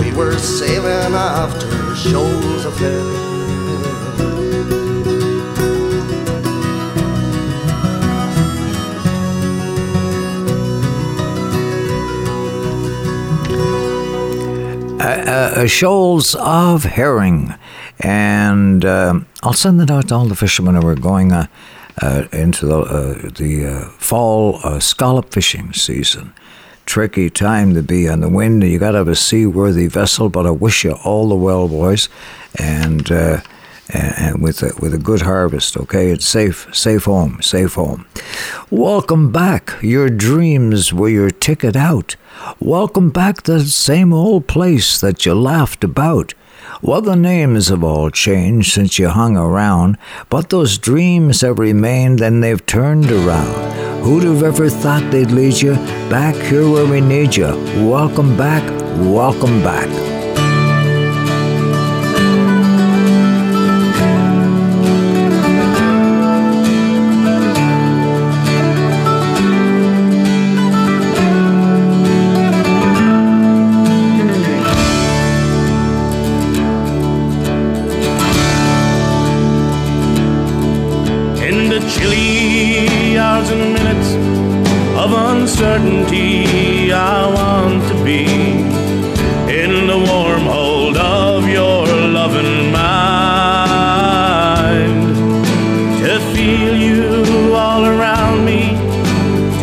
We were sailing after shoals of Herring. uh, uh, shoals of herring. And um I'll send it out to all the fishermen who are going uh, uh, into the, uh, the uh, fall uh, scallop fishing season. Tricky time to be on the wind. You got to have a seaworthy vessel, but I wish you all the well, boys, and uh, and with a, with a good harvest. Okay, it's safe, safe home, safe home. Welcome back. Your dreams were your ticket out. Welcome back to the same old place that you laughed about. Well, the names have all changed since you hung around, but those dreams have remained and they've turned around. Who'd have ever thought they'd lead you back here where we need you? Welcome back, welcome back. Uncertainty, I want to be in the warm hold of your loving mind. To feel you all around me,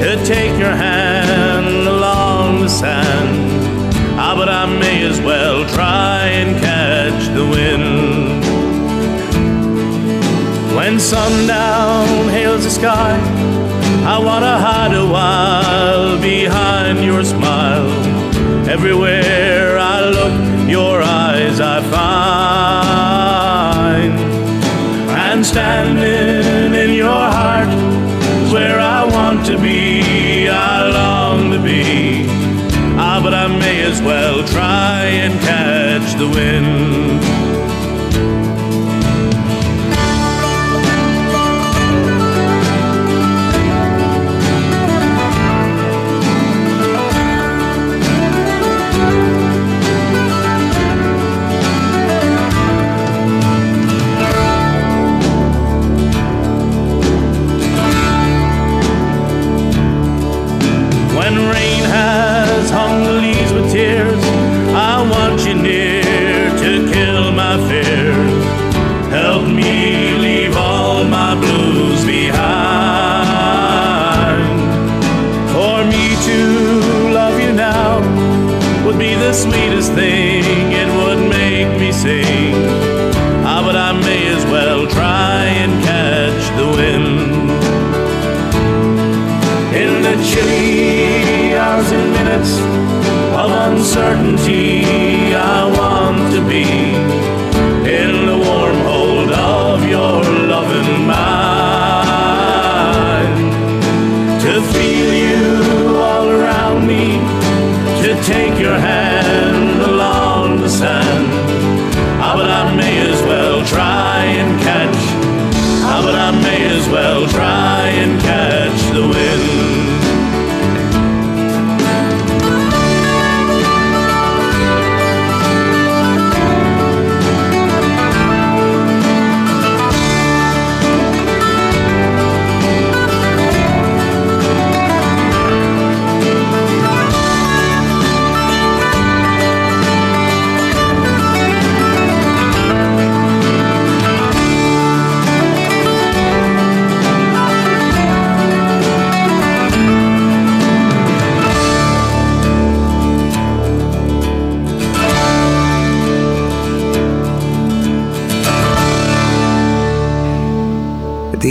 to take your hand along the sand. Ah, but I may as well try and catch the wind. When sundown hails the sky, I wanna hide a while behind your smile. Everywhere I look, your eyes I find. And standing in your heart is where I want to be, I long to be. Ah, but I may as well try and catch the wind.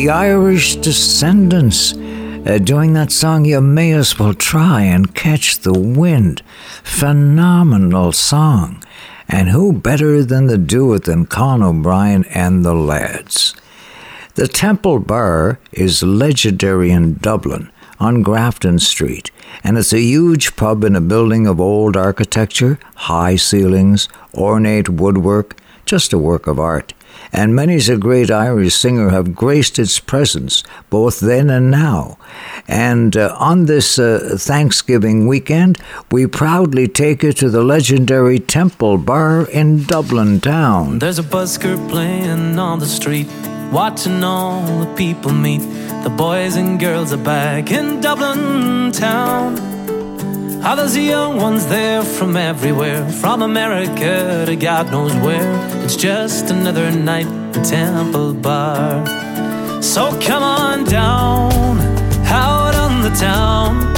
The Irish Descendants uh, doing that song, You May As Well Try and Catch the Wind. Phenomenal song. And who better than the duet than Con O'Brien and the lads? The Temple Bar is legendary in Dublin on Grafton Street, and it's a huge pub in a building of old architecture, high ceilings, ornate woodwork, just a work of art. And many's a great Irish singer have graced its presence both then and now. And uh, on this uh, Thanksgiving weekend, we proudly take you to the legendary Temple Bar in Dublin town. There's a busker playing on the street, watching all the people meet. The boys and girls are back in Dublin town. Ah, there's young ones there from everywhere, from America to God knows where. It's just another night in Temple Bar. So come on down, out on the town.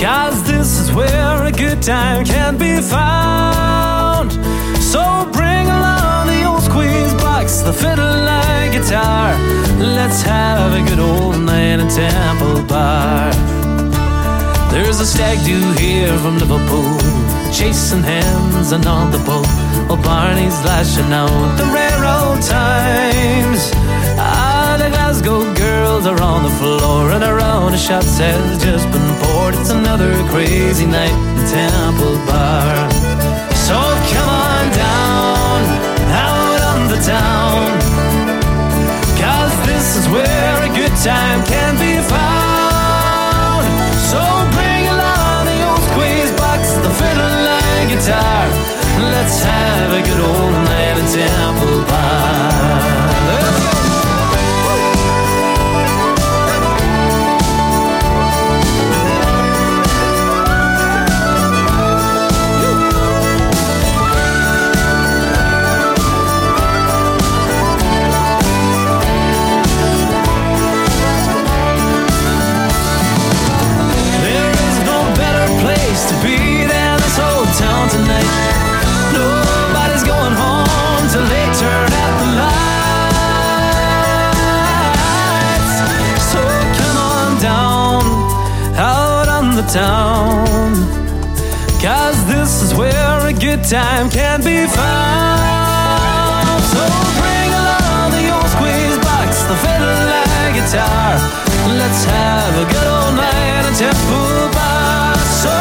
Cause this is where a good time can be found. So bring along the old squeeze box, the fiddle and guitar. Let's have a good old night in Temple Bar. There's a stag do here from Liverpool, chasing hens and on the boat. Oh, Barney's lashing out the railroad times. Ah, the Glasgow girls are on the floor, and around the shots has just been poured. It's another crazy night in Temple Bar. So come on down, out on the town. Cause this is where a good time can be guitar. Let's have a good old night in Temple town. Cause this is where a good time can be found. So bring along the old squeeze box, the fiddle and guitar. Let's have a good old night at Temple Bar. So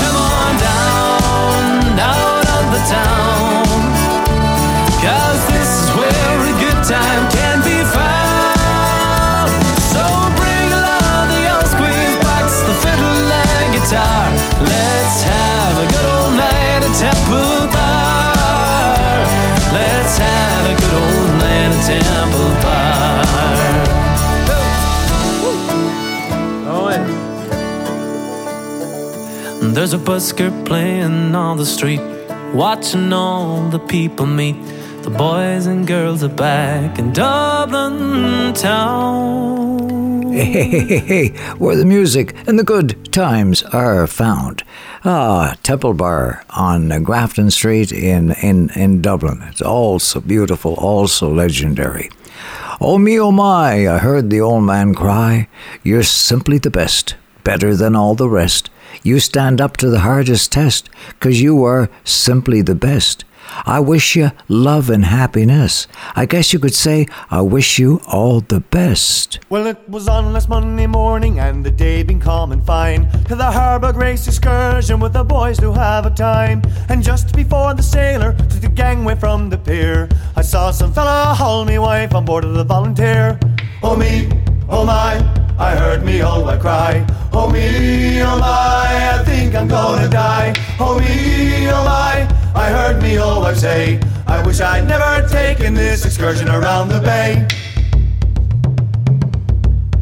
come on down, out of the town. There's a busker playing on the street, watching all the people meet. The boys and girls are back in Dublin town. Hey, hey, hey, hey, where the music and the good times are found. Ah, Temple Bar on Grafton Street in, in, in Dublin. It's also beautiful, also legendary. Oh me, oh my, I heard the old man cry. You're simply the best, better than all the rest. You stand up to the hardest test, 'cause you are simply the best. I wish you love and happiness. I guess you could say, I wish you all the best. Well, it was on last Monday morning, and the day been calm and fine. To the Harbour Grace excursion with the boys to have a time. And just before the sailor took the gangway from the pier, I saw some fella haul me wife on board of the Volunteer. Oh me, oh my, I heard me old wife cry. Oh me, oh my, I think I'm gonna die. Oh me, oh my, I heard me old wife say, I wish I'd never taken this excursion around the bay.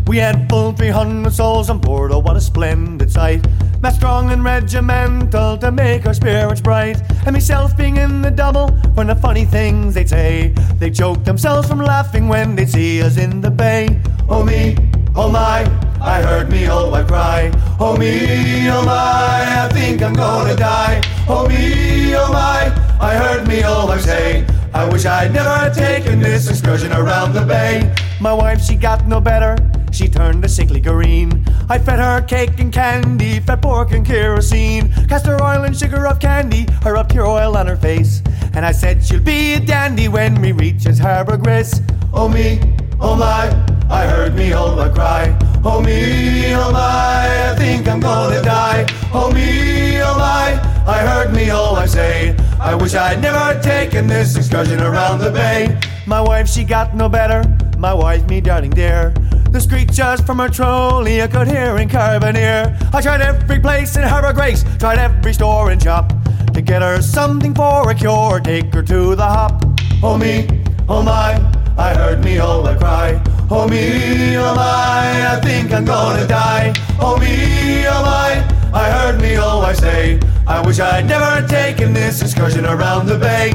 We had full 300 souls on board, oh what a splendid sight. Mass strong and regimental to make our spirits bright. And myself being in the double, when the funny things they'd say. They choke themselves from laughing when they'd see us in the bay. Oh me, oh my, I heard me oh, old wife cry. Oh me, oh my, I think I'm gonna die. Oh me, oh my, I heard me oh, old wife say. I wish I'd never taken this excursion around the bay. My wife, she got no better. She turned a sickly green. I fed her cake and candy, fed pork and kerosene, castor oil and sugar of candy, her up pure oil on her face. And I said she'll be a dandy when we reaches Harbour Grace. Oh me, oh my, I heard me wife cry. Oh me, oh my, I think I'm gonna die. Oh me, oh my, I heard me wife say. I wish I'd never taken this excursion around the bay. My wife, she got no better. My wife, me darling dear. The screeches from her trolley I could hear in Carbonear. I tried every place in Harbour Grace, tried every store and shop to get her something for a cure, take her to the hop. Oh me, oh my, I heard wife cry. Oh me, oh my, I think I'm gonna die. Oh me, oh my, I heard wife say, I wish I'd never taken this excursion around the bay.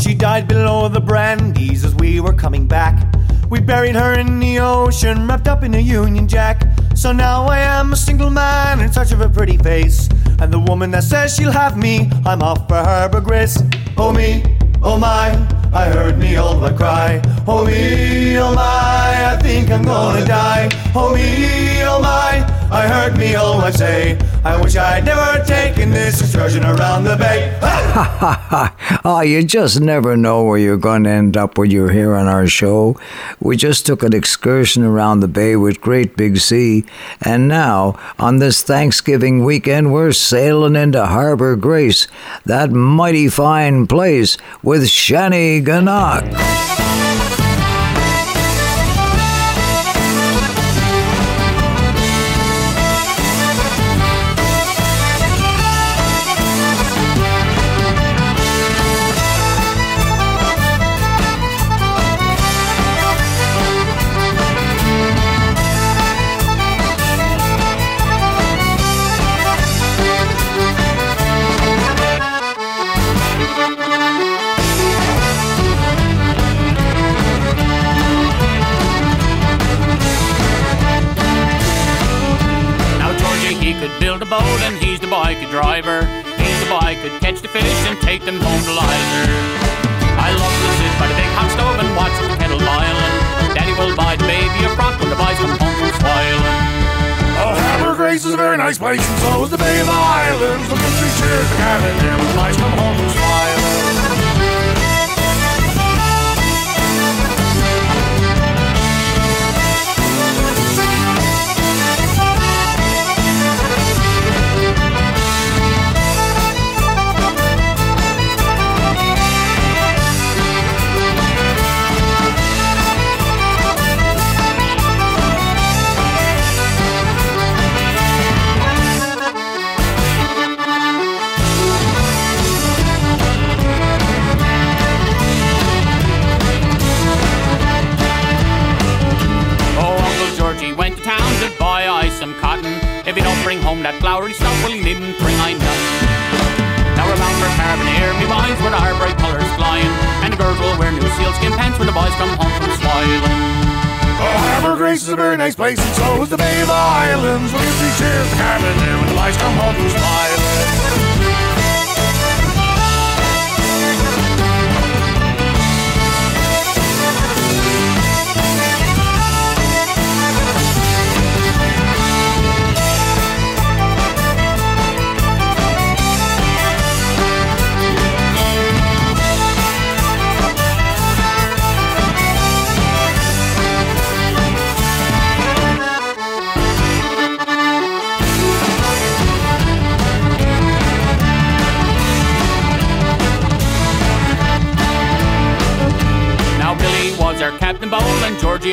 She died below the brandies as we were coming back. We buried her in the ocean, wrapped up in a Union Jack. So now I am a single man in search of a pretty face. And the woman that says she'll have me, I'm off for Harbour Grace. Oh me, oh my, I heard me old wife cry. Oh me, oh my, I think I'm gonna die. Oh me, oh my, I heard me old wife say, I wish I'd never taken this excursion around the bay. Ha ha ha! Oh, you just never know where you're going to end up when you're here on our show. We just took an excursion around the bay with Great Big Sea, and now, on this Thanksgiving weekend, we're sailing into Harbour Grace, that mighty fine place with Shanneyganock. Driver. He's the boy could catch the fish and take them home to Lizer. I love to sit by the big hot stove and watch the kettle boiling. Daddy will buy the baby a frock when the boys come home from swiling. nice place, and so is the Bay of the Islands. At three cheers, the cabin when the lights come home from swiling. Don't bring home that flowery stuff, well, he needn't bring I none. Now we're bound for Carbonear, me boys, with our bright colours flying. And the girls will wear new sealskin pants when the boys come home from swiling. Oh, Harbour Grace is a very nice place, and so is the Bay of Islands. Look at three cheers, the cabin there when the lights come home from swiling.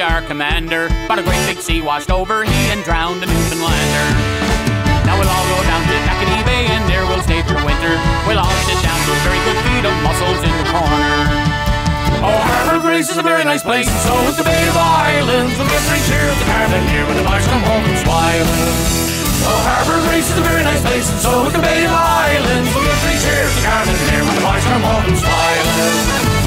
Our commander. But a great big sea washed over he and drowned the Newfoundlander. Now we'll all go down to Dackety Bay and there we'll stay through winter. We'll all sit down to a very good feed of mussels in the corner. Oh, Harbour Grace is a very nice place, and so is the Bay of Islands. Look at three cheers, the cabin here when the lights come home from swiling. Oh, Harbour Grace is a very nice place, and so is the Bay of Islands. Look at three cheers, the cabin here when the lights come home from swiling.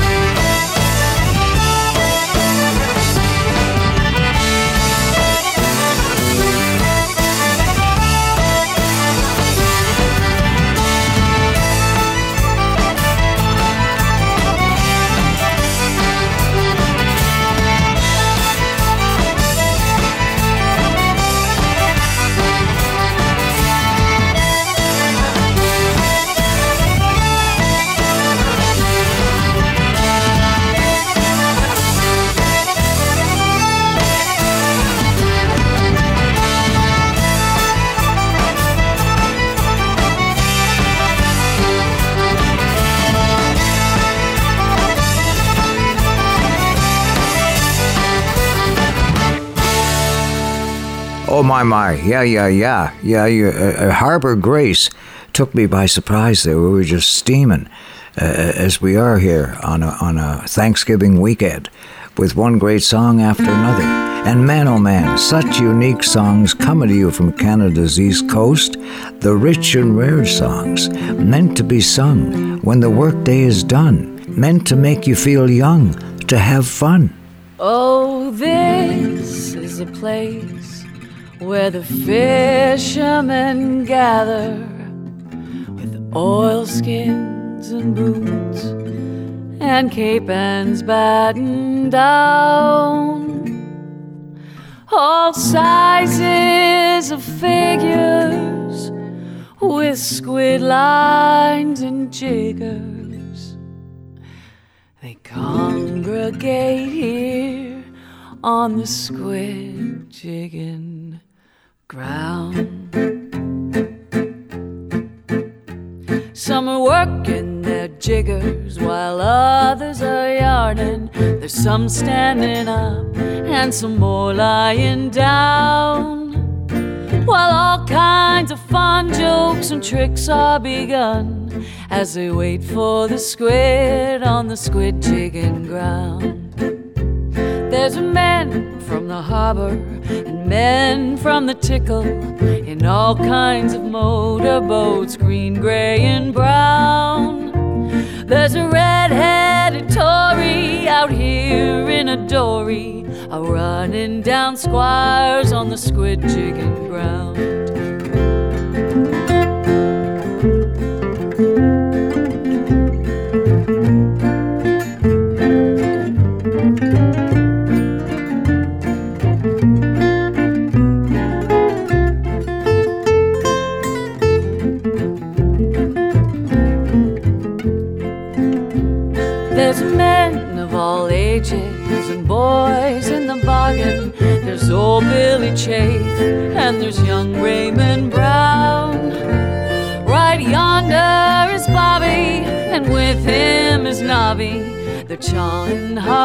Oh my my, yeah yeah yeah yeah. You, uh, uh, Harbor Grace took me by surprise. There, we were just steaming, uh, as we are here on a on a Thanksgiving weekend, with one great song after another. And man, oh man, such unique songs coming to you from Canada's east coast. The rich and rare songs, meant to be sung when the workday is done, meant to make you feel young, to have fun. Oh, this is a place where the fishermen gather with oilskins and boots and cape ends battened down. All sizes of figures with squid lines and jiggers. They congregate here on the squid jigging ground. Some are working their jiggers while others are yarning. There's some standing up and some more lying down. While all kinds of fun jokes and tricks are begun as they wait for the squid on the squid jigging ground. There's men from the harbor and men from the tickle in all kinds of motorboats, green, gray, and brown. There's a red-headed Tory out here in a dory, a running down squires on the squid jigging ground.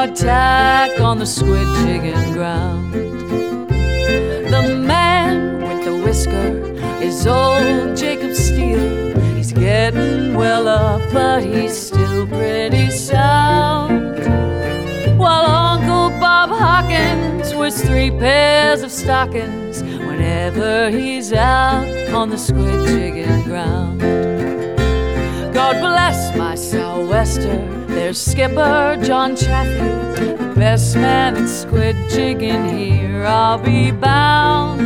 Chawing hardtack on the squid jigging ground. The man with the whisker is old Jacob Steele. He's getting well up, but he's still pretty sound. While Uncle Bob Hawkins wears three pairs of stockings whenever he's out on the squid jigging ground. God bless my sou'wester. There's Skipper John Chaffee, best man at squid jigging here. I'll be bound.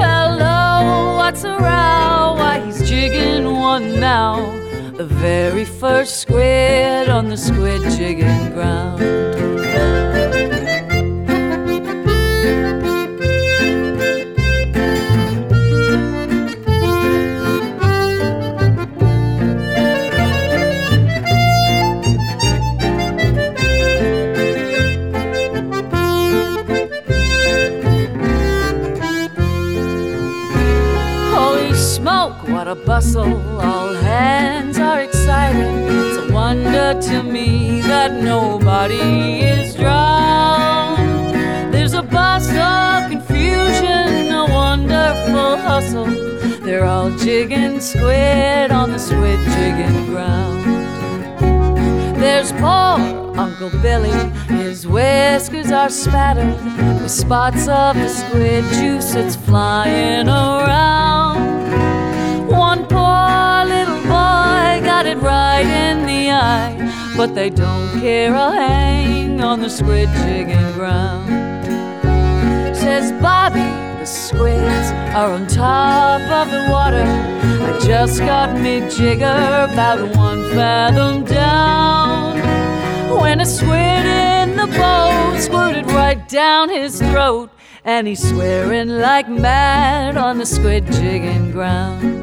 Hello, what's a row? Why he's jigging one now. The very first squid on the squid jigging ground. Nobody is drowned. There's a bustle, confusion, a wonderful hustle. They're all jigging squid on the squid jigging ground. There's poor Uncle Billy, his whiskers are spattered with spots of the squid juice that's flying around. One poor little boy got it right in the eye, but they don't care a hang on the squid jigging ground. Says Bobby, the squids are on top of the water. I just got me jigger about one fathom down. When a squid in the boat squirted right down his throat, and he's swearing like mad on the squid jigging ground.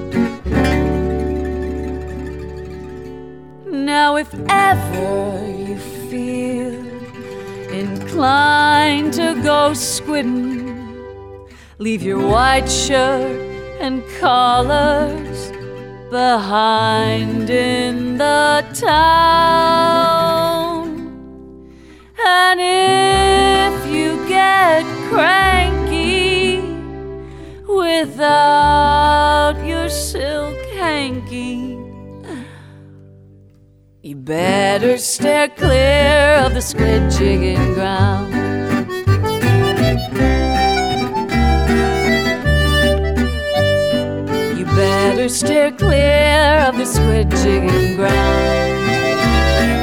Now, if ever you feel inclined to go squidding, leave your white shirt and collars behind in the town. And if you get cranky without your silk hanky, you better steer clear of the squid jigging ground. You better steer clear of the squid jigging ground.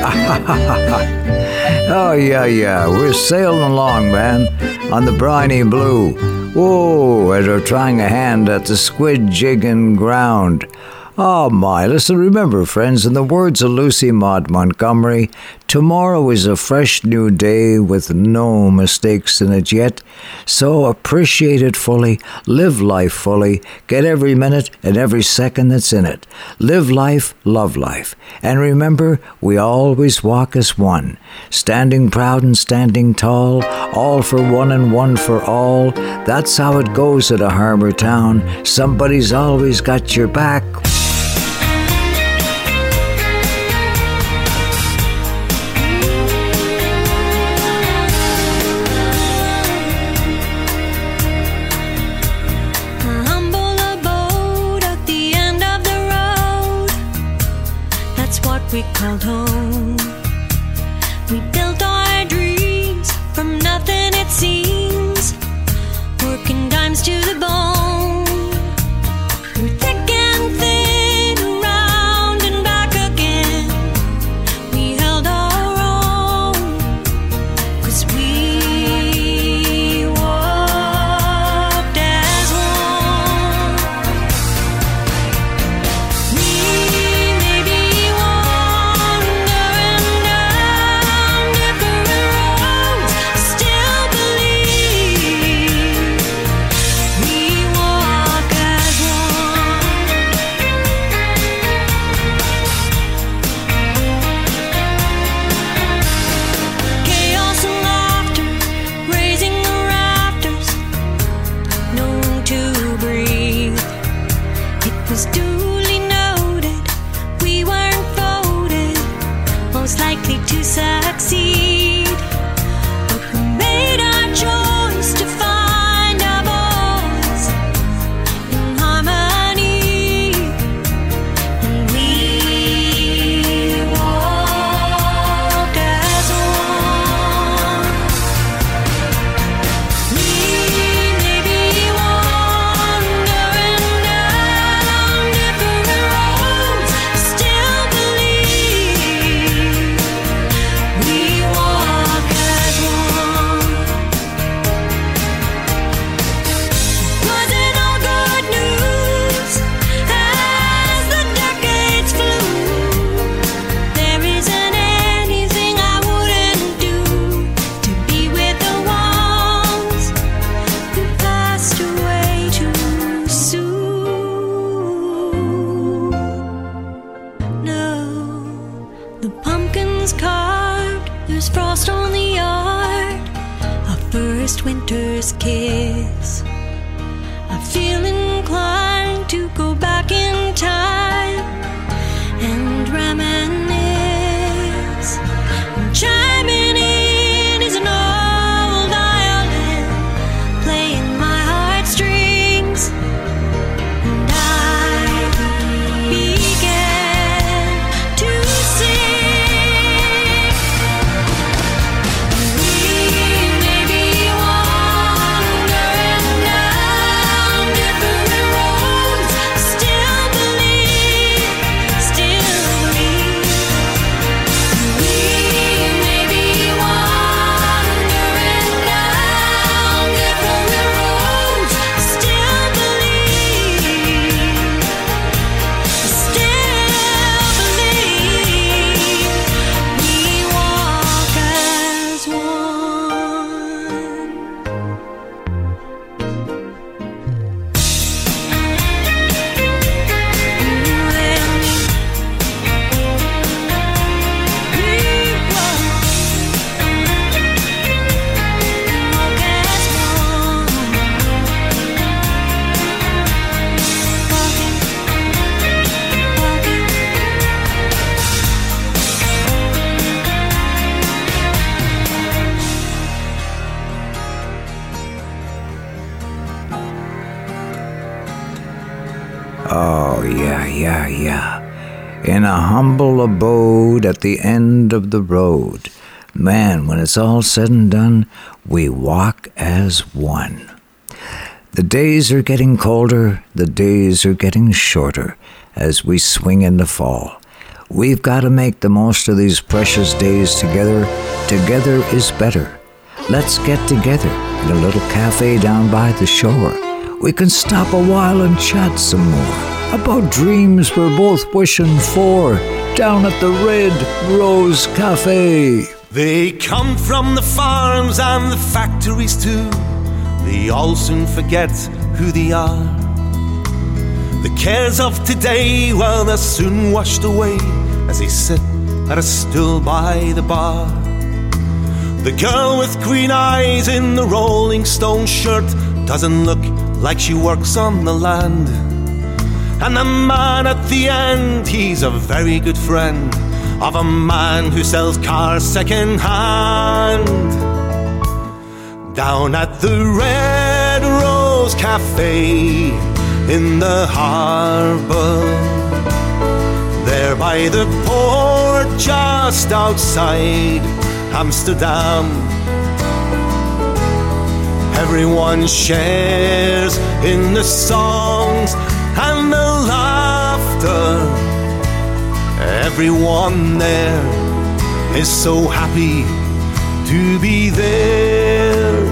oh, yeah, yeah. We're sailing along, man, on the briny blue. Whoa, as we're trying a hand at the squid jigging ground. Oh, my. Listen, remember, friends, in the words of Lucy Maud Montgomery, tomorrow is a fresh new day with no mistakes in it yet. So appreciate it fully, live life fully, get every minute and every second that's in it. Live life, love life. And remember, we always walk as one, standing proud and standing tall, all for one and one for all. That's how it goes at a harbor town. Somebody's always got your back. What we abode at the end of the road. Man, when it's all said and done, we walk as one. The days are getting colder, the days are getting shorter as we swing into fall. We've got to make the most of these precious days together. Together is better. Let's get together in a little cafe down by the shore. We can stop a while and chat some more about dreams we're both wishing for down at the Red Rose Cafe. They come from the farms and the factories too. They all soon forget who they are. The cares of today, well, they're soon washed away as they sit at a stool by the bar. The girl with green eyes in the Rolling Stone shirt doesn't look like she works on the land. And the man at the end, he's a very good friend of a man who sells cars second hand. Down at the Red Rose Cafe in the harbor, there by the port just outside Amsterdam. Everyone shares in the songs and the laughter. Everyone there is so happy to be there.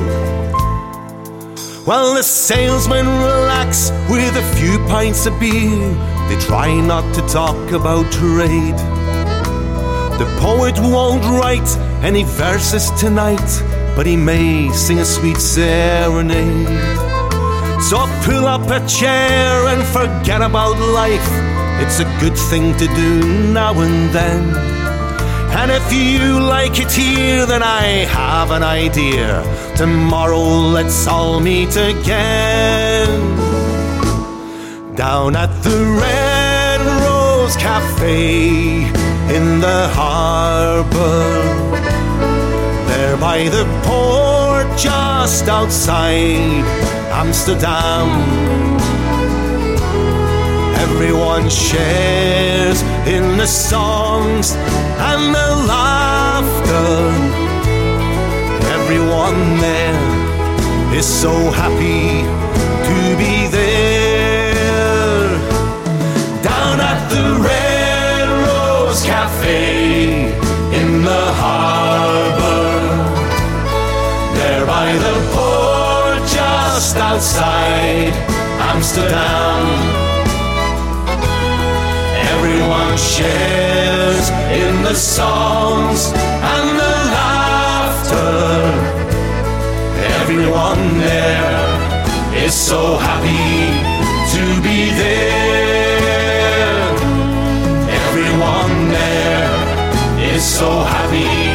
Well, the salesmen relax with a few pints of beer. They try not to talk about trade. The poet won't write any verses tonight, but he may sing a sweet serenade. So pull up a chair and forget about life. It's a good thing to do now and then. And if you like it here, then I have an idea. Tomorrow let's all meet again. Down at the Red Rose Cafe in the harbor. There by the port just outside Amsterdam. Everyone shares in the songs and the laughter. Everyone there is so happy to be there. Down at the Red Rose Cafe just outside Amsterdam. Everyone shares in the songs and the laughter. Everyone there is so happy to be there. Everyone there is so happy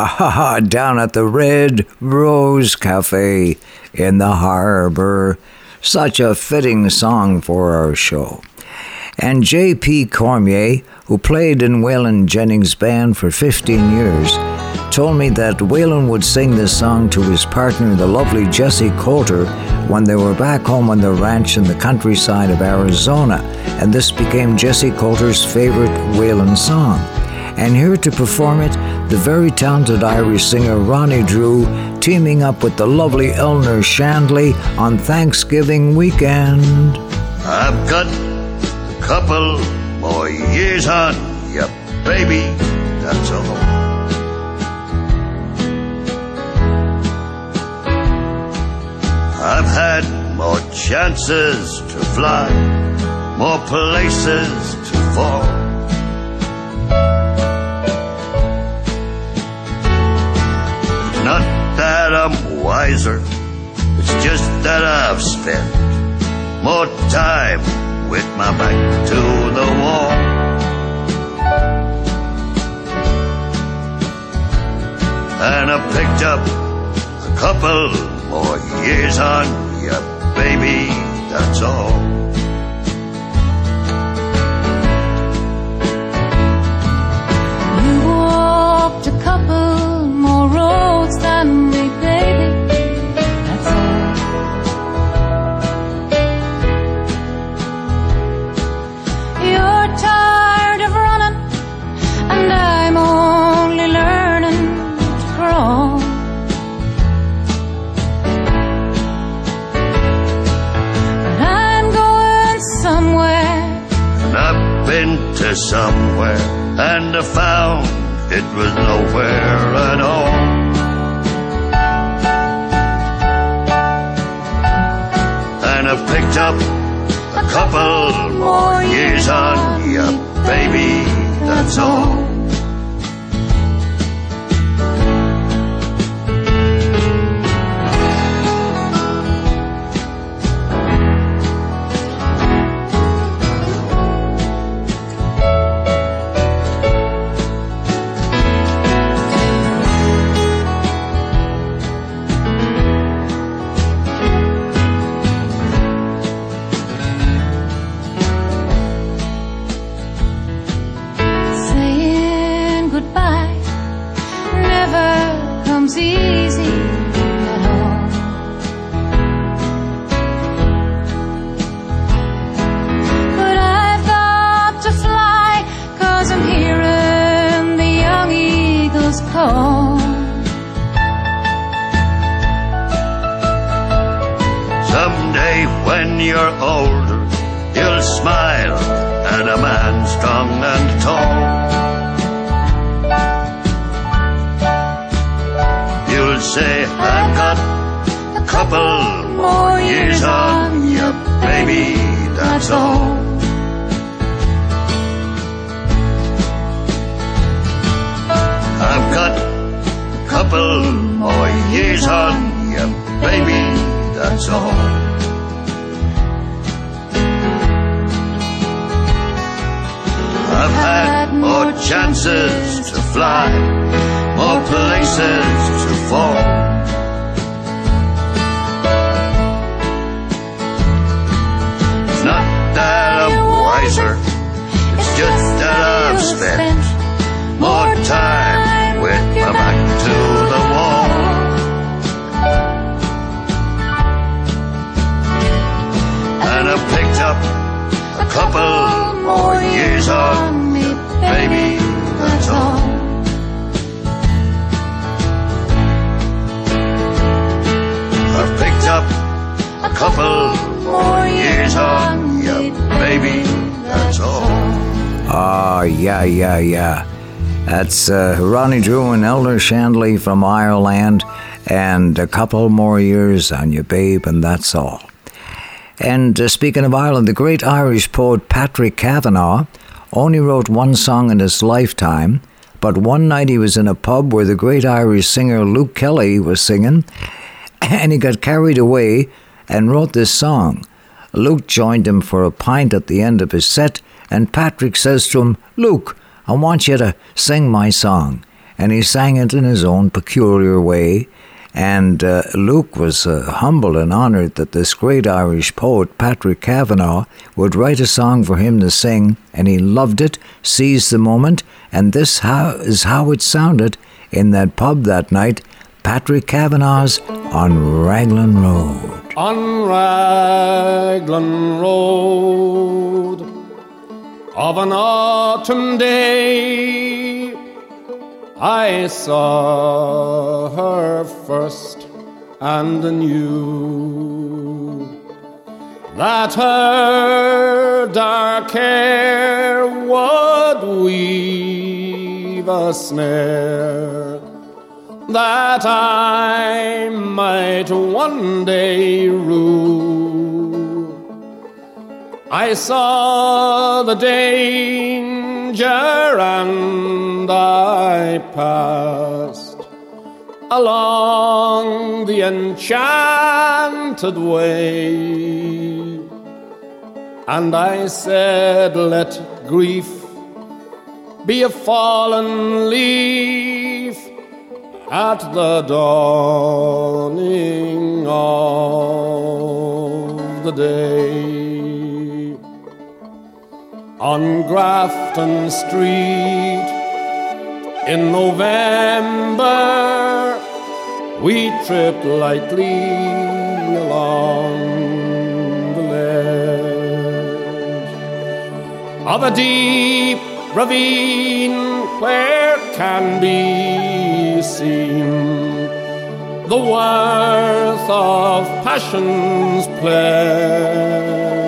Ha ha ha, down at the Red Rose Cafe in the harbor. Such a fitting song for our show. And J.P. Cormier, who played in Waylon Jennings' band for 15 years, told me that Waylon would sing this song to his partner, the lovely Jessi Colter, when they were back home on the ranch in the countryside of Arizona, and this became Jessi Colter's favorite Waylon song. And here to perform it, the very talented Irish singer Ronnie Drew, teaming up with the lovely Eleanor Shanley on Thanksgiving weekend. I've got a couple more years on you, baby, that's all. I've had more chances to fly, more places to fall. That I'm wiser, it's just that I've spent more time with my back to the wall. And I picked up a couple more years on you, baby, that's all. You walked a couple more roads than me, baby. That's all. You're tired of running, and I'm only learning to crawl. But I'm going somewhere. And I've been to somewhere and I found it was nowhere at all. And I've picked up a couple more years on you, baby, that's all. Couple more years on you, babe, and that's all. And uh, speaking of Ireland, the great Irish poet Patrick Kavanagh only wrote one song in his lifetime, but one night he was in a pub where the great Irish singer Luke Kelly was singing, and he got carried away and wrote this song. Luke joined him for a pint at the end of his set, and Patrick says to him, Luke, I want you to sing my song. and he sang it in his own peculiar way. And uh, Luke was uh, humble and honored that this great Irish poet, Patrick Kavanagh, would write a song for him to sing, and he loved it, seized the moment, and this how, is how it sounded in that pub that night Patrick Kavanagh's on Raglan Road. On Raglan Road of an autumn day, I saw her first and knew that her dark hair would weave a snare that I might one day rule. I saw the danger and I passed along the enchanted way. And I said, Let grief be a fallen leaf at the dawning of the day. On Grafton Street in November, we tripped lightly along the ledge of a deep ravine where can be seen the worth of passion's pledge.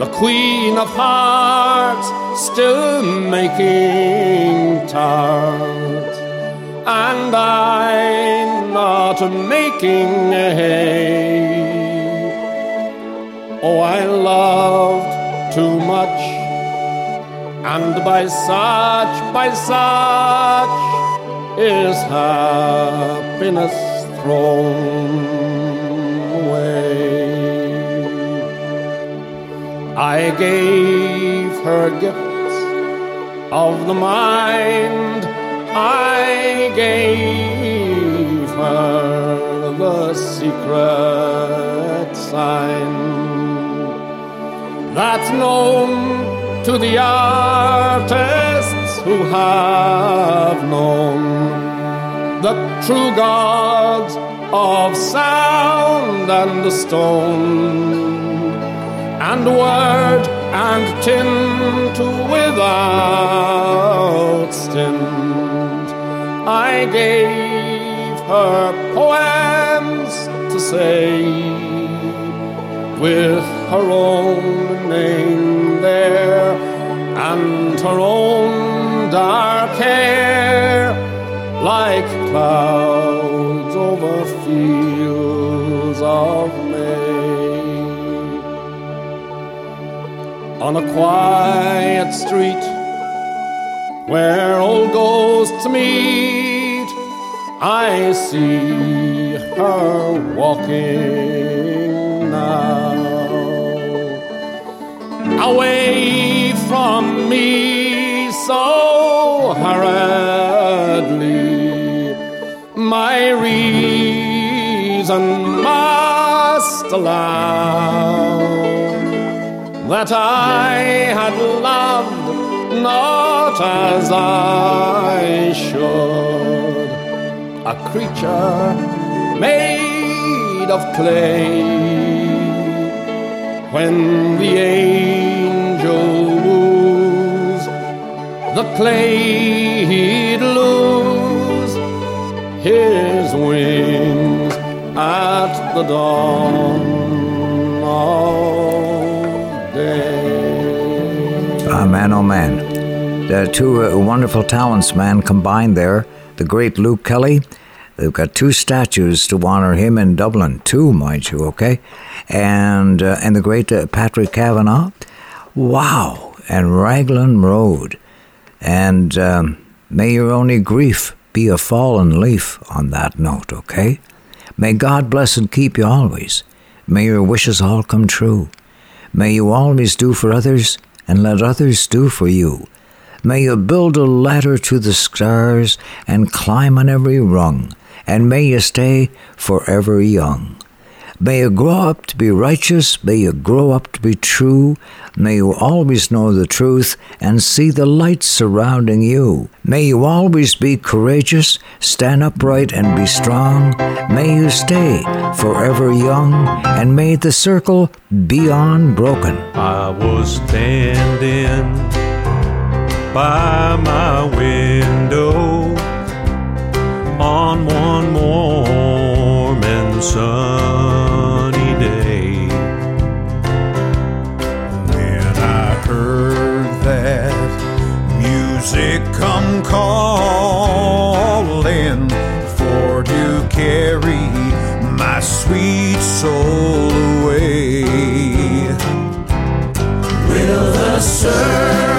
The Queen of Hearts still making tarts, and I'm not making hay. Oh, I loved too much and by such, by such is happiness thrown away. I gave her gifts of the mind, I gave her the secret sign. That's known to the artists who have known the true gods of sound and the stone, and word and tint without stint. I gave her poems to say with her own name there and her own dark hair like clouds over fields of On a quiet street where old ghosts meet, I see her walking now away from me so hurriedly. My reason must allow that I had loved not as I should, a creature made of clay. When the angel woos the clay he'd lose his wings at the dawn man, oh man. The two uh, wonderful talents, man, combined there. The great Luke Kelly. They've got two statues to honor him in Dublin, two, mind you, okay? And uh, and the great uh, Patrick Kavanagh. Wow! And Raglan Road. And um, may your only grief be a fallen leaf on that note, okay? May God bless and keep you always. May your wishes all come true. May you always do for others and let others do for you. May you build a ladder to the stars and climb on every rung, and may you stay forever young. May you grow up to be righteous, may you grow up to be true, may you always know the truth and see the light surrounding you. May you always be courageous, stand upright and be strong. May you stay forever young, and may the circle be unbroken. I was standing by my window on one warm and sunny music come calling for to carry my sweet soul away. Will the circle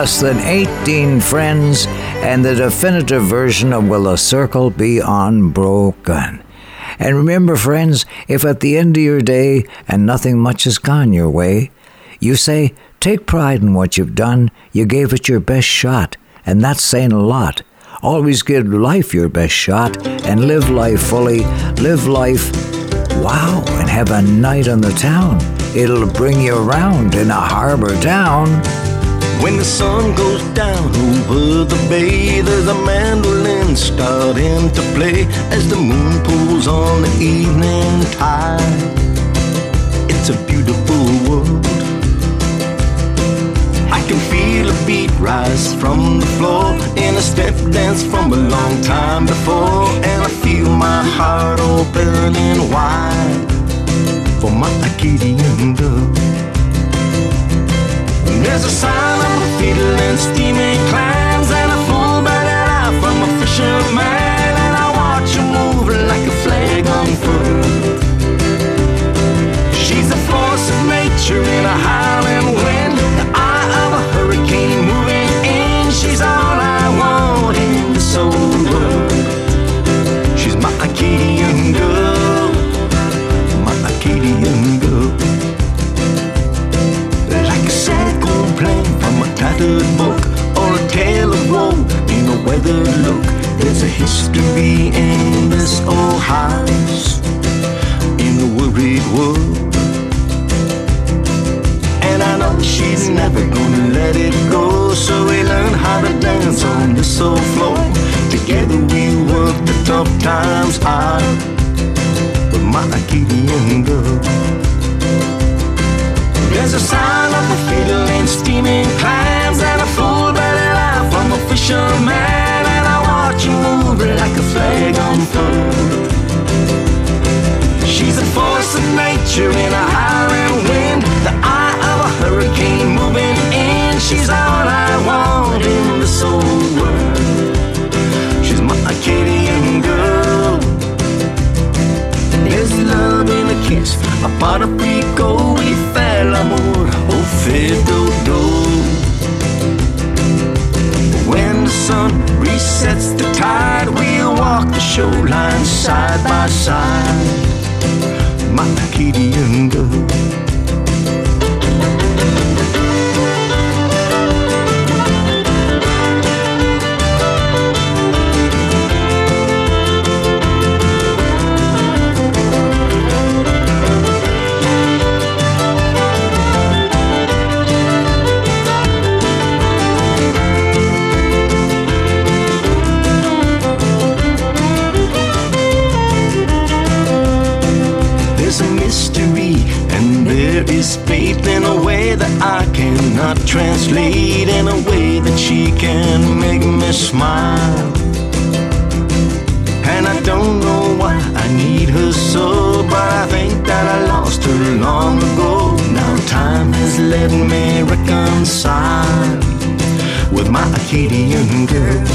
less than 18 friends, and the definitive version of Will a Circle Be Unbroken? And remember, friends, if at the end of your day and nothing much has gone your way, you say, Take pride in what you've done, you gave it your best shot, and that's saying a lot. Always give life your best shot and live life fully. Live life, wow, and have a night on the town. It'll bring you around in a harbor town. When the sun goes down over the bay, there's a mandolin starting to play as the moon pulls on the evening tide. It's a beautiful world. I can feel a beat rise from the floor in a step dance from a long time before, and I feel my heart opening wide for my Acadian. There's a sign of a fiddle and steaming clams and a full belly laugh from a fisherman, history in this old house in a worried world. And I know she's never gonna let it go. So we learn how to dance on this old floor. Together we work the tough times out with my Acadian girl. There's a sound of a fiddle and steaming clams and a full belly laugh from a fisherman, you move like a flag on unfurled. She's a force of nature in a howling wind, the eye of a hurricane moving in. She's all I want in this old world. She's my Acadian girl. There's love in a kiss, a pot of pico, we fell amor, oh fiddle do. Sun resets the tide, we'll walk the shoreline side by side. My Acadian girl. Translate, in a way that she can make me smile. And I don't know why I need her so, but I think that I lost her long ago. Now time has let me reconcile with my Acadian girl.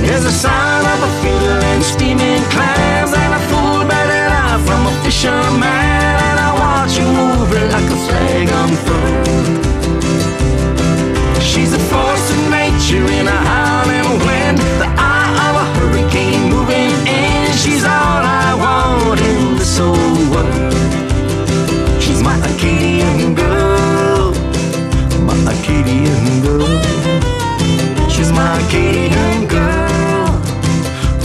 There's a sound of a fiddle and steaming clams and a full belly laugh from a fisherman, and I watch you move like a flag unfurled. She's a force of nature in a howling wind, the eye of a hurricane moving in. She's all I want in this old world. She's my Acadian girl, my Acadian girl. She's my Acadian girl,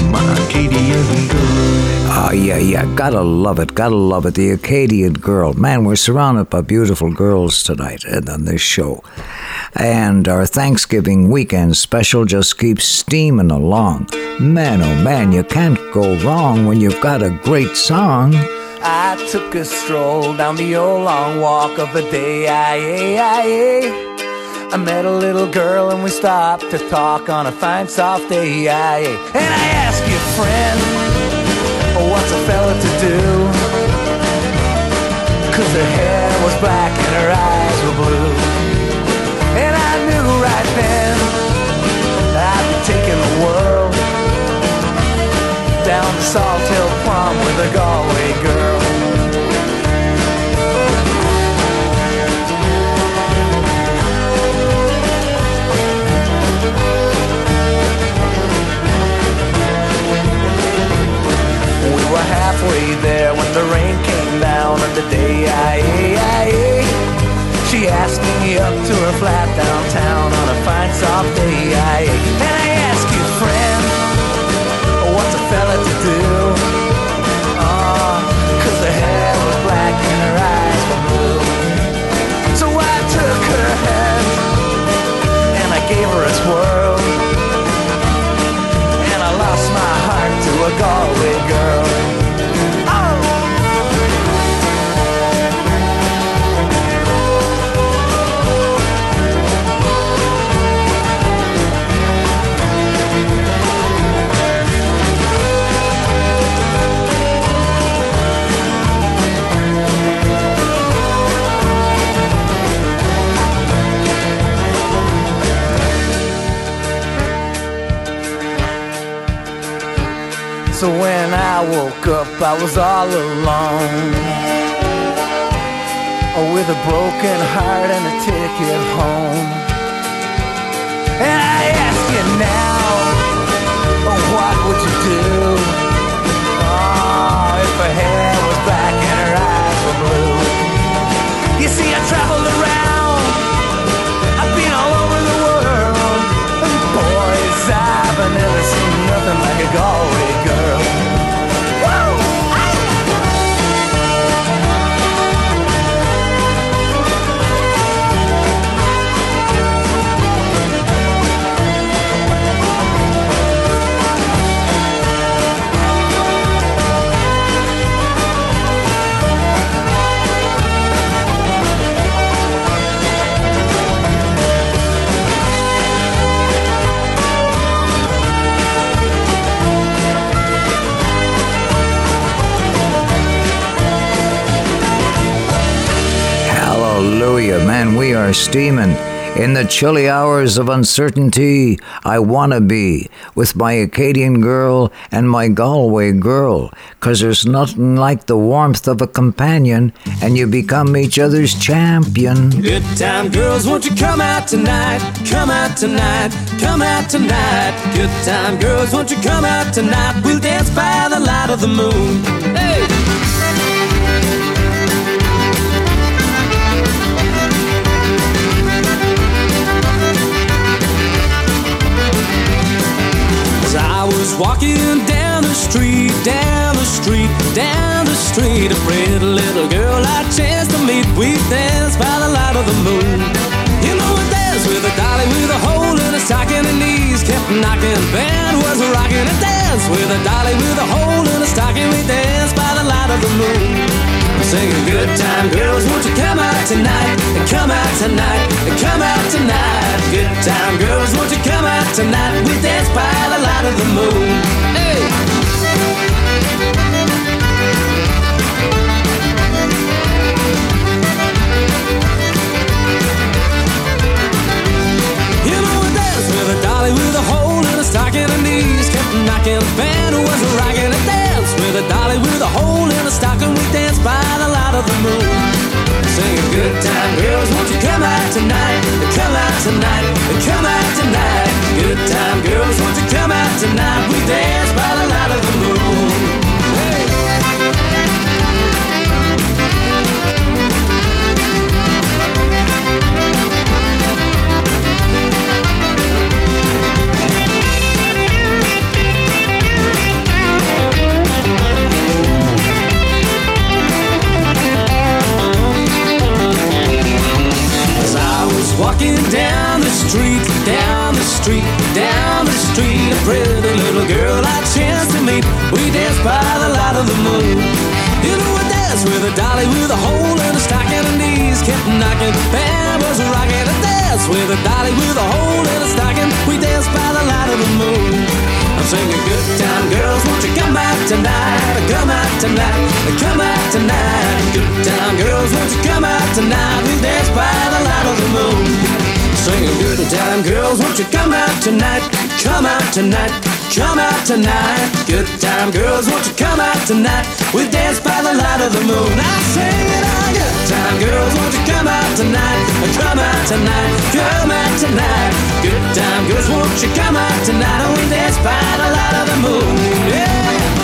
my Acadian girl. Ah, yeah, yeah. Gotta love it. Gotta love it. The Acadian girl. Man, we're surrounded by beautiful girls tonight and on this show. And our Thanksgiving weekend special just keeps steaming along. Man, oh man, you can't go wrong when you've got a great song. I took a stroll down the old long walk of the day. Aye, aye, aye. I met a little girl and we stopped to talk on a fine soft day. Aye. And I asked you, friend, what's a fella to do? Cause her hair was black and her eyes were blue. the rain came down on the day I, I, She asked me up to her flat downtown on a fine soft day. I, And I asked you, friend, what's a fella to do? Oh, cause her hair was black and her eyes were blue. So I took her hand and I gave her a swirl. And I lost my heart to a Galway girl. Woke up, I was all alone. Oh, with a broken heart and a ticket home. And I ask you now, oh, what would you do? Oh, if her hair was black and her eyes were blue. You see, I traveled nothing like a Galway girl. Hallelujah, man, we are steaming. In the chilly hours of uncertainty, I wanna be with my Acadian girl and my Galway girl, 'cause there's nothing like the warmth of a companion, and you become each other's champion. Good time girls, won't you come out tonight? Come out tonight, come out tonight. Good time girls, won't you come out tonight? We'll dance by the light of the moon. Hey! Walking down the street, down the street, down the street, a pretty little girl I chanced to meet. We danced by the light of the moon. You know, I danced with a dolly with a hole in her stocking, her knees kept knocking. Band was rocking, and danced with a dolly with a hole in her stocking. We danced by the light of the moon. Singing good time, girls, won't you come out tonight? And come out tonight, and come out tonight. Good time, girls, won't you come out tonight? We dance by the light of the moon. Hey! You know I danced with a dolly with a hole in her stocking, her knees kept knocking. The Band was rocking a dance with a dolly with a hole in her stocking. We danced by the light of the moon. Singing good time, girls, won't you come out tonight? Come out tonight, come out tonight. Good time, girls, won't you come out tonight? We dance by the light of the moon. Tonight. Good time, girls, won't you come out tonight? We dance by the light of the moon. I sing it on good time, girls, won't you come out tonight? Come out tonight, come out tonight. Good time, girls, won't you come out tonight? And we dance by the light of the moon. Yeah.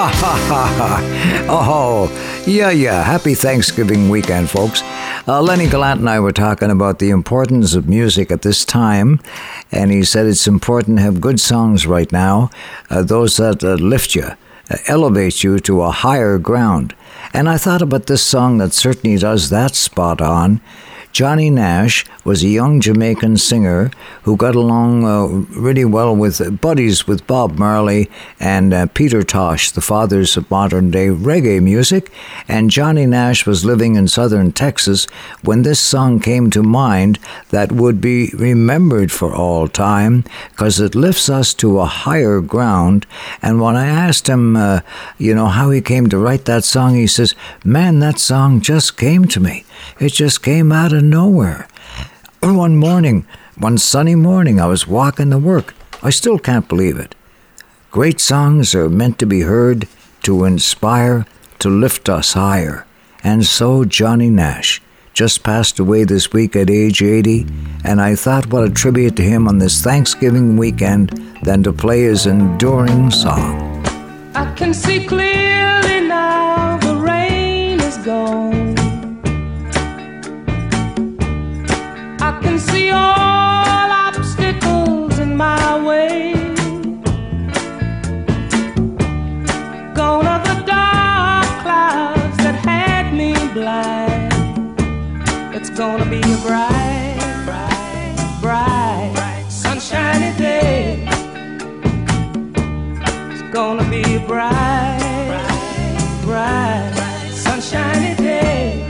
oh, yeah, yeah. Happy Thanksgiving weekend, folks. Uh, Lenny Gallant and I were talking about the importance of music at this time, and he said it's important to have good songs right now, uh, those that uh, lift you, uh, elevate you to a higher ground. And I thought about this song that certainly does that spot on. Johnny Nash was a young Jamaican singer who got along uh, really well with uh, buddies with Bob Marley and uh, Peter Tosh, the fathers of modern day reggae music. And Johnny Nash was living in southern Texas when this song came to mind that would be remembered for all time because it lifts us to a higher ground. And when I asked him, uh, you know, how he came to write that song, he says, Man, that song just came to me. It just came out of nowhere. One morning, one sunny morning, I was walking to work. I still can't believe it. Great songs are meant to be heard, to inspire, to lift us higher. And so Johnny Nash just passed away this week at age 80, and I thought what a tribute to him on this Thanksgiving weekend than to play his enduring song. I can see clearly now the rain is gone. Gonna be a bright, bright, bright, sunshiny day. It's gonna be a bright, bright, sunshiny day.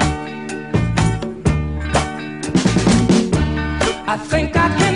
I think I can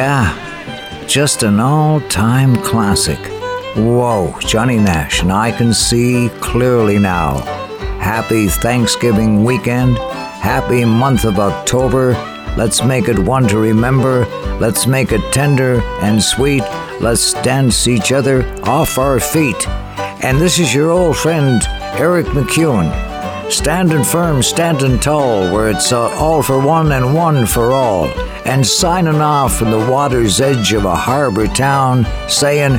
Yeah, just an all time classic. Whoa, Johnny Nash, and I can see clearly now. Happy Thanksgiving weekend. Happy month of October. Let's make it one to remember. Let's make it tender and sweet. Let's dance each other off our feet. And this is your old friend, Eric MacEwen. Standing firm, standing tall, where it's uh, all for one and one for all. And signing off from the water's edge of a harbor town, saying,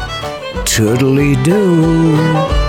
Toodly doo.